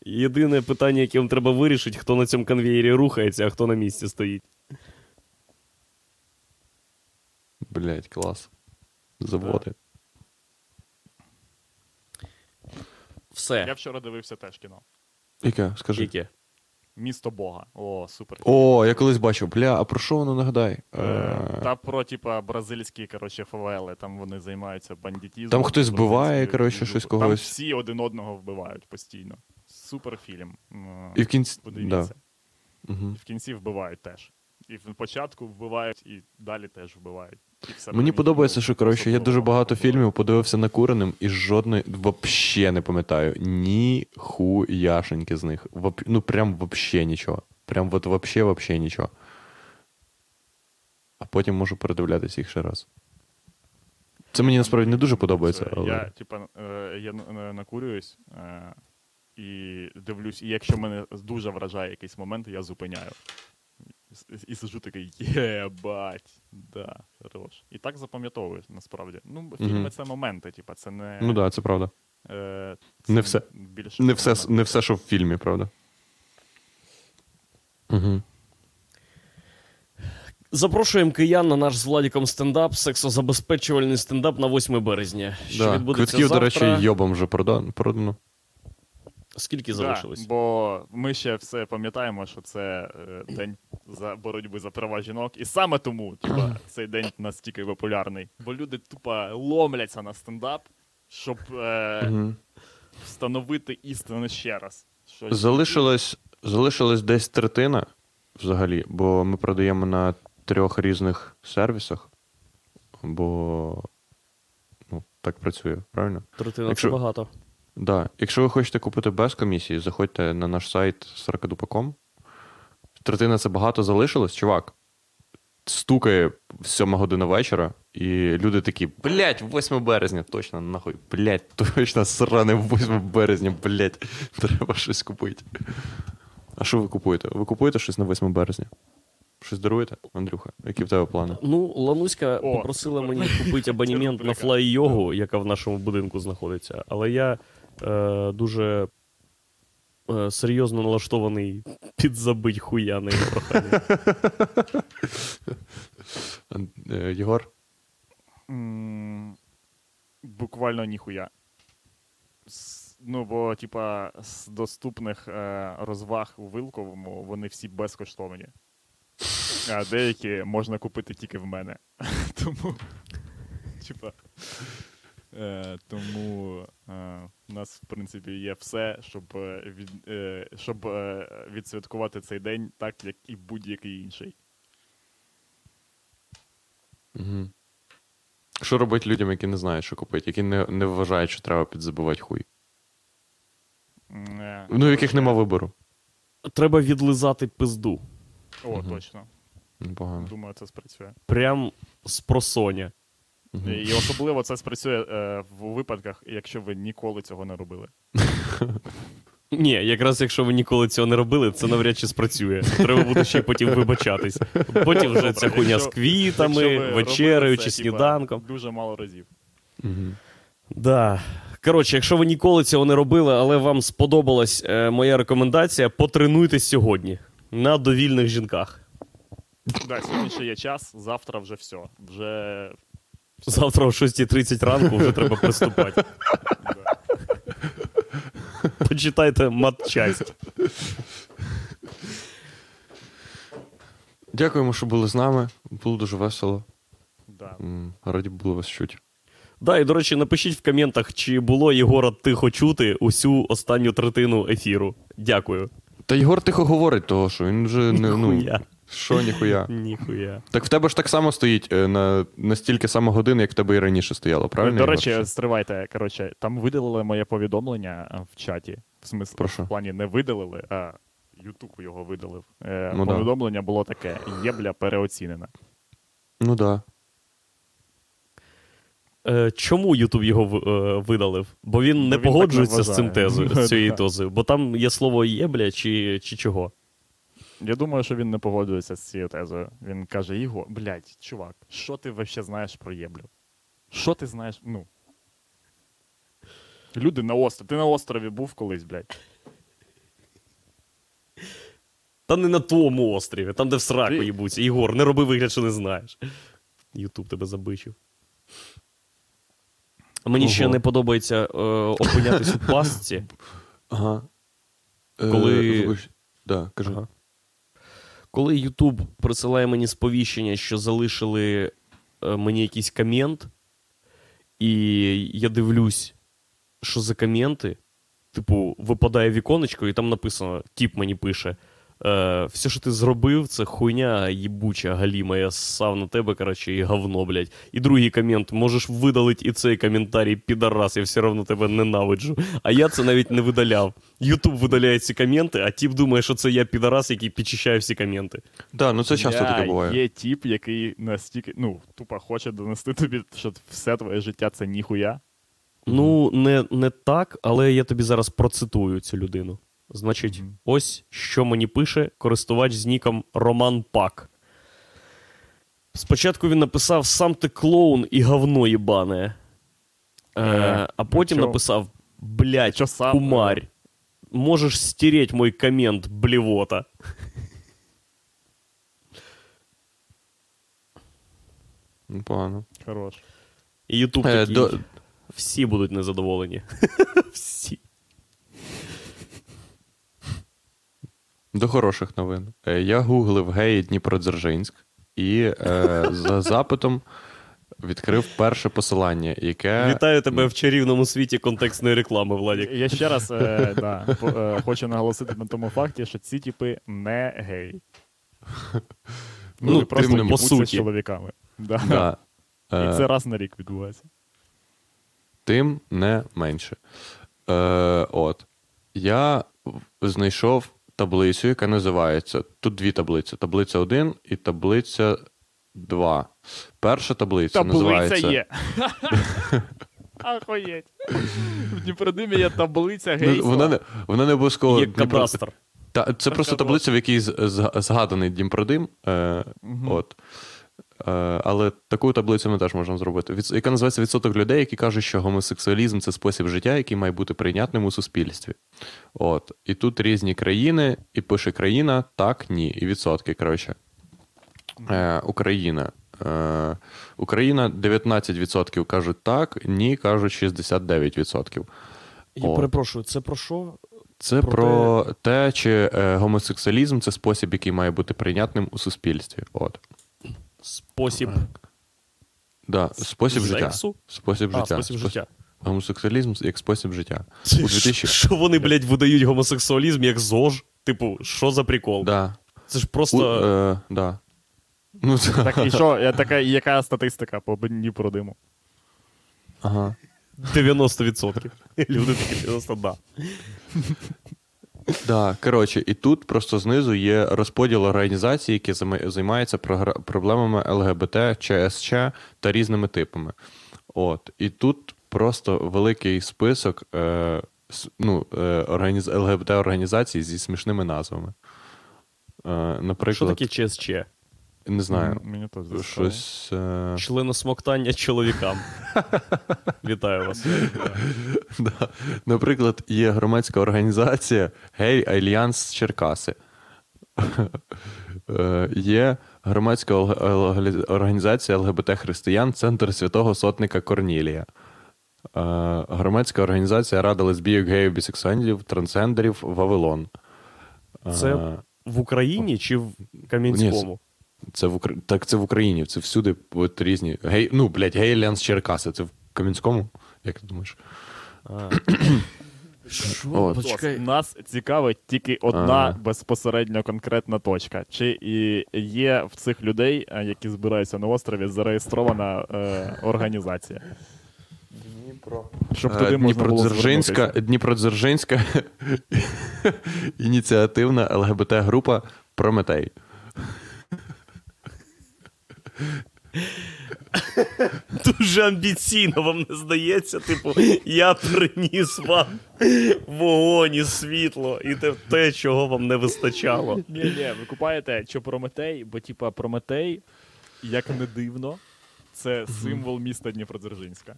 Єдине питання, яке вам треба вирішити, хто на цьому конвеєрі рухається, а хто на місці стоїть. блять, клас. Заводи. Все. Я вчора дивився теж кіно. Яке? Скажи. Яке? Місто Бога. О, супер. О, я колись бачив. Бля, а про що воно нагадай? Е, Е, Та про, типа, бразильські, коротше, фавели, там вони займаються бандитізмом. Там хтось вбиває, бразильською коротше, щось когось. Там всі один одного вбивають постійно. Супер фільм. І в кінці. Подивіться. Да. Угу. І в кінці вбивають теж. І в початку вбивають, і далі теж вбивають. І все Мені подобається, що коротше, я дуже багато фільмів подивився накуреним і жодної вообще не пам'ятаю. Ні хуяшеньки з них. Воп... Ну прям вообще нічого. Прям от вообще вообще нічого. А потім можу передивлятися їх ще раз. Це мені насправді не дуже подобається. Але... Я, типа, е, я на- на- накурююсь е, і дивлюсь, і якщо мене дуже вражає якийсь момент, я зупиняю. І, сижу такий, єбать, да, хорош. І так запам'ятовуєш, насправді. Ну, фільми Мгм. це моменти, типа, це не. Ну так, да, це правда. е, Не все. Більше Не все, не все, що в фільмі, правда. Угу. Запрошуємо киян на наш з Владіком стендап, сексозабезпечувальний стендап на 8 березня. Що Да. відбудеться Квитків, до речі, йобом вже продано. Скільки Да, залишилось? бо ми ще все пам'ятаємо, що це е, день за боротьби за права жінок, і саме тому типа, [clears throat] цей день настільки популярний. Бо люди тупо ломляться на стендап, щоб е, Угу. встановити істину ще раз. Що Залишилось, залишилось десь третина взагалі, бо ми продаємо на трьох різних сервісах, бо ну, так працює, правильно? Третина Якщо- це багато. Да. Якщо ви хочете купити без комісії, заходьте на наш сайт сорокадупа.com. Третина це багато залишилось, чувак. Стукає в 7 година вечора, і люди такі: блять, 8 березня, точно, нахуй, блять, точно сране 8 березня, блять, треба щось купити. А що ви купуєте? Ви купуєте щось на 8 березня? Щось даруєте, Андрюха? Які в тебе плани? Ну, Лануська О, попросила мені купити абонемент на флай-йогу, яка в нашому будинку знаходиться. Але я е, дуже е, серйозно налаштований підзабить хуя на її прохання. [laughs] Е, Єгор? Буквально ніхуя. Ну, бо, типа, з доступних е, розваг у Вилковому вони всі безкоштовні. А деякі можна купити тільки в мене. [laughs] Тому. Типа. Е, тому е, у нас, в принципі, є все, щоб, е, від, е, щоб е, відсвяткувати цей день так, як і будь-який інший. Угу. Що робити людям, які не знають, що купити, які не, не вважають, що треба підзабивати хуй? М, е, Ну, у яких нема вибору. Треба відлизати пизду. О, Мгм. точно. Непогано. Думаю, це спрацює. Прям з просоня. І особливо це спрацює е, в випадках, якщо ви ніколи цього не робили. [laughs] Ні, якраз якщо ви ніколи цього не робили, це навряд чи спрацює. Треба буде ще й потім вибачатись. Потім вже ця хуйня з квітами, вечерею чи сніданком. Дуже мало разів. Да. Коротше, якщо ви ніколи цього не робили, але вам сподобалась е, моя рекомендація, потренуйтесь сьогодні на довільних жінках. Да, сьогодні ще є час, завтра вже все. Вже Завтра о 6.30 ранку вже треба приступати. Почитайте матчасть. Дякуємо, що були з нами. Було дуже весело. Да. Раді було вас чути. Да, і до речі, напишіть в коментах, чи було Єгора тихо чути усю останню третину ефіру. Дякую. Та Єгор тихо говорить того, що він вже не. Ну. Що ніхуя. [laughs] Ніхуя. Так в тебе ж так само стоїть е, на, на стільки само годин, як в тебе і раніше стояло, правильно? До речі, стривайте. Коротше, там видалили моє повідомлення е, в чаті. В смислі, Про що? в плані не видалили, а Ютуб його видалив. Е, Ну да. повідомлення було таке: єбля переоцінена. Ну так. Да. Е, чому Ютуб його е, видалив? Бо він не він так не погоджується з цим тезою, [laughs] з цією тезою. Бо там є слово єбля чи, чи чого. Я думаю, що він не погоджується з цією тезою. Він каже: Іго, блядь, чувак, що ти вообще знаєш про єблю? Що ти знаєш? Ну. Люди на острові. Ти на острові був колись, блядь. Та не на тому острові, там, де в сраку Ти- їбуться. Ігор, не роби вигляд, що не знаєш. Ютуб тебе забичив. Мені ще Ого. не подобається е, опинятись у пастці. Ага. Е, Коли- вибач. Да, кажи. Ага. Коли Ютуб присилає мені сповіщення, що залишили е, мені якийсь комент, і я дивлюсь, що за коменти, типу, випадає віконечко, і там написано: тіп мені пише: Е, все, що ти зробив, це хуйня їбуча, галіма, я ссав на тебе, коротше, і говно, блядь. І другий комент, можеш видалити і цей коментарій, підарас, я все одно тебе ненавиджу. А я це навіть не видаляв. Ютуб видаляє ці коменти, а тіп думає, що це я підарас, який підчищає всі коменти. Да, ну це часто таке буває. Є тіп, який настільки, ну, тупо хоче донести тобі, що все твоє життя це ніхуя. Ну, не, не так, але я тобі зараз процитую цю людину. Значить, Мгм. ось що мені пише користувач з ніком Роман Пак. Спочатку він написав сам ти клоун і говно їбане. Е, Е, а потім чо? написав: блядь, сам? кумарь, можеш стереть мой комент, блевота. Ну, Погано. Хорош. І Ютуб Е, такий, до- всі будуть незадоволені. [laughs] всі. До хороших новин. Е, Я гуглив геї Дніпродзержинськ і е, за [laughs] запитом відкрив перше посилання, яке. Вітаю тебе в чарівному світі контекстної реклами, Владік. Я ще раз е, [laughs] да, по- е, хочу наголосити на тому факті, що ці типи не геї. [laughs] Ну, Вони просто не- по з чоловіками. Да. Да. І Е, це раз на рік відбувається. Тим не менше. Е, от. Я знайшов таблицю, яка називається. Тут дві таблиці: таблиця 1 і таблиця 2. Перша таблиця Таблиця називається. є. [laughs] Ахуєть. В Дніпродимі є таблиця гейсла. вона, не, вона не обов'язково. Є кадастр. Та, це просто таблиця, в якій згаданий Дімпродим. Е, угу. от. Е, але таку таблицю ми теж можемо зробити. Яка називається відсоток людей, які кажуть, що гомосексуалізм це спосіб життя, який має бути прийнятним у суспільстві. От. І тут різні країни, і пише країна, так, ні. І відсотки, коротше. Е, Україна. Е, Україна 19% кажуть так, ні, кажуть 69%. Я перепрошую, це про що? Це Про про, те, чи е, гомосексуалізм це спосіб, який має бути прийнятним у суспільстві. От. Спосіб Да, спосіб життя. Спосіб А, життя. спосіб життя. Гомосексуалізм як спосіб життя. У 2000 Що вони, блядь, видають гомосексуалізм як ЗОЖ? Типу, що за прикол? Да. Це ж У, просто. е, да. Ну, Так, і що, я така, яка статистика по Дніпродиму? ага. 90%. Люди такі 90, да. Да, коротше, і тут просто знизу є розподіл організацій, які займаються проблемами ЛГБТ, ЧСЧ та різними типами. От. І тут просто великий список е, ну, е, організ... ЛГБТ-організацій зі смішними назвами. Е, Що таке ЧСЧ? Не знаю, Мені теж зацікавило. щось. Е... Членосмоктання чоловікам. [laughs] Вітаю вас. Да. Наприклад, є громадська організація Гей Альянс Черкаси. Е, Є громадська організація ЛГБТ Християн Центр Святого Сотника Корнілія. Е, Громадська організація Рада лесбійок, геїв, бісексуалів, трансгендерів Вавилон. Е, Це в Україні чи в Кам'янському? Це в Укра... Так це в Україні, це всюди от різні. Гей... Ну, блядь, Гей Альянс Черкаси. Це в Кам'янському? Як ти думаєш? А. Що? Почекай. Нас цікавить тільки одна Ага. безпосередньо конкретна точка. Чи і є в цих людей, е, які збираються на острові, зареєстрована е, організація? Щоб туди Е, можна було Дніпродзержинська. Дніпродзержинська [laughs] ініціативна ЛГБТ-група Прометей. Дуже амбіційно вам не здається. Типу, я приніс вам вогонь і світло, і те, те, чого вам не вистачало. Ні, ні, ви купаєте що Прометей, бо типа Прометей, як не дивно, це символ міста Дніпродзержинська.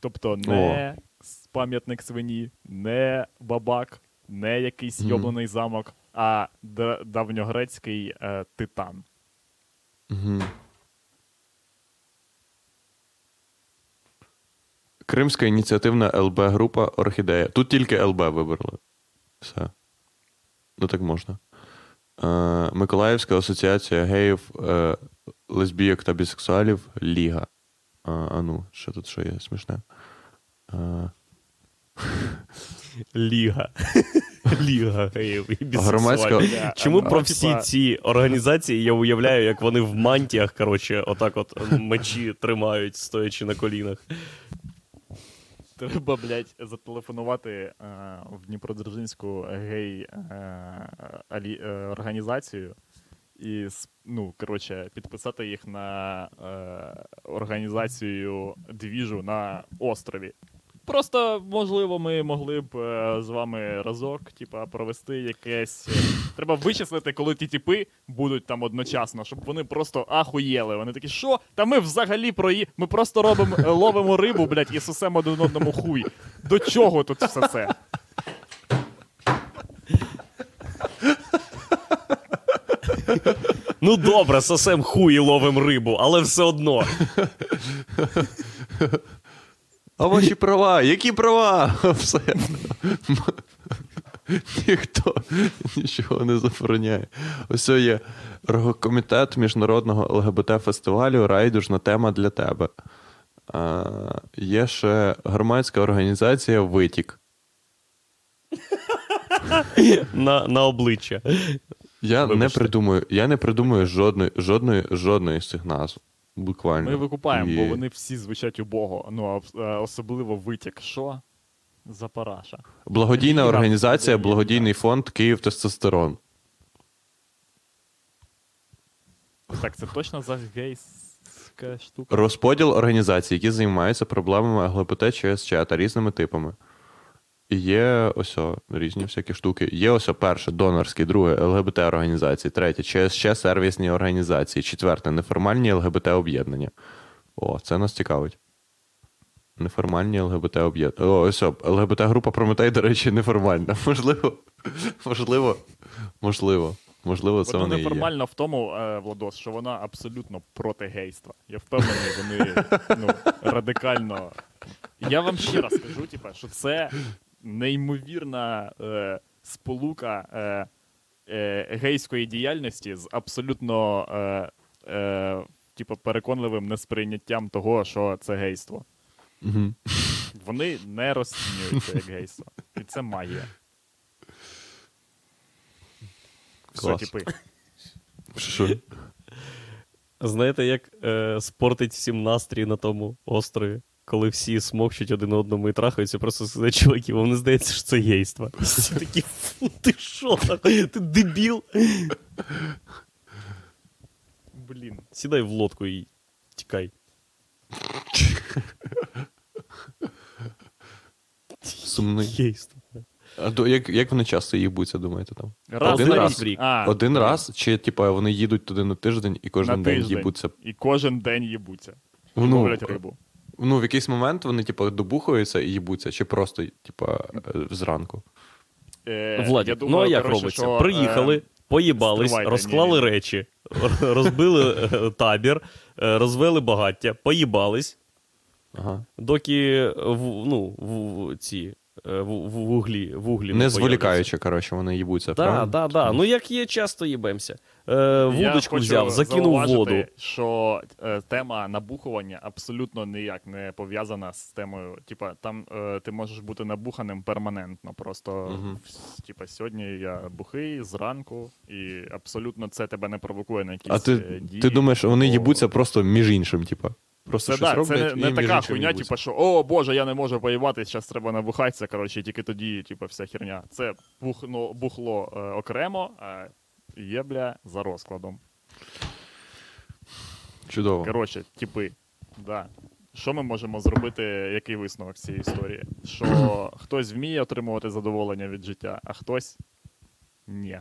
Тобто не с- пам'ятник свині, не бабак, не якийсь йоблений замок, а давньогрецький е, титан. Угу. Кримська ініціативна ЛБ-група Орхідея. Тут тільки ЛБ вибрали. Все. Ну так можна. Е, Миколаївська асоціація геїв, е, лесбійок та бісексуалів Ліга. Е, а ну, що тут що є смішне? Е, [laughs] Ліга. [laughs] Ліга геїв і Громадська- бісексуалів. Чому Ну, про всі ці організації я уявляю, як вони в мантіях, коротше, отак от мечі тримають, стоячи на колінах. Треба, блядь, зателефонувати е, в Дніпродзержинську гей е, алі, е, організацію і ну, коротше, підписати їх на організацію двіжу на острові. Просто, можливо, ми могли б е, з вами разок, типа, провести якесь. е, Треба вичислити, коли ті тіпи будуть там одночасно, щоб вони просто ахуєли. Вони такі, що? Та ми взагалі прої... Ми просто робимо е, ловимо рибу, блядь, і сусемо один одному хуй. До чого тут все це? Ну добре, сосем хуй і ловим рибу, але все одно. А ваші права? Які права? [laughs] Все. Ніхто нічого не забороняє. Ось є комітет міжнародного ЛГБТ-фестивалю Райдужна тема для тебе. А, є ще громадська організація Витік. На, на обличчя. Я не Вибачте. придумую, я не придумую жодної, жодної, жодної з цих назв. Буквально. Ми викупаємо, І- бо вони всі звучать убого. Ну, а особливо витік. Що? За параша. Благодійна організація, благодійний фонд Київ тестостерон. Так, це точно за гейська штука. Розподіл організацій, які займаються проблемами ЛГБТ ЧСЧ та різними типами. Є ось о, різні всякі штуки. Є ось о, перше донорські, друге ЛГБТ організації, третє ЧСЧ сервісні організації, четверте неформальні ЛГБТ об'єднання. О, це нас цікавить. Неформальні ЛГБТ об'єднання. О, ось о, ЛГБТ група Прометей, до речі, неформальна. [laughs] Можливо, можливо, можливо. Можливо, це вони неформально в тому, е, Владос, що вона абсолютно проти гейства. Я впевнений, вони ну, радикально. Я вам ще раз скажу, типа, що це неймовірна е, сполука е, е, гейської діяльності з абсолютно е, е, типу, переконливим несприйняттям того, що це гейство. Мгм. Вони не розцінюють це як гейство. І це магія. Все, типи. Що? Знаєте, як е, спортить всім настрій на тому острові, коли всі смокчуть один одному і трахаються, просто сказати, чуваки, вам не здається, що це гейство. І [laughs] Всі такі, фу, ти що, ти дебіл? Блін, сідай в лодку і тікай. Сумний. Гейство. А до, як, як вони часто їбуться, думаєте там? Раз Один раз. рік. А, Один раз, чи типа вони їдуть туди на тиждень і кожен на день тиждень. їбуться. І кожен день їбуться. Ну, ловлять рибу. Ну, в якийсь момент вони, типу, добухаються і їбуться, чи просто, типа, е, зранку. Е, Владі, я ну а як коротше, робиться? що, Приїхали, е, поїбались, стривайте, розклали ні, речі, [laughs] розбили е, табір, е, розвели багаття, поїбались, Ага. доки в, ну, в, в ці е, в, в вуглі, вуглі Не зволікаючи, коротше, вони їбуться. Так, так, так. Ну як є, часто їбемося. Е, вудочку взяв, закинув воду. Що е, тема набухування абсолютно ніяк не пов'язана з темою. Типа, там е, ти можеш бути набуханим перманентно. Просто вс- типа, сьогодні я бухий зранку, і абсолютно це тебе не провокує на якісь А ти, е, дії. ти думаєш, вони або- їбуться просто між іншим, типа. Просто Це, щось да, роблять це не, не така хуйня, типу, що о Боже, я не можу поїбати, зараз треба набухатися, коротше, тільки тоді, типу, вся херня. Це бухно, бухло е, окремо, а є, бля, за розкладом. Чудово. Коротше, типи. Да. Що ми можемо зробити, який висновок цієї історії? Що [clears throat] хтось вміє отримувати задоволення від життя, а хтось ні.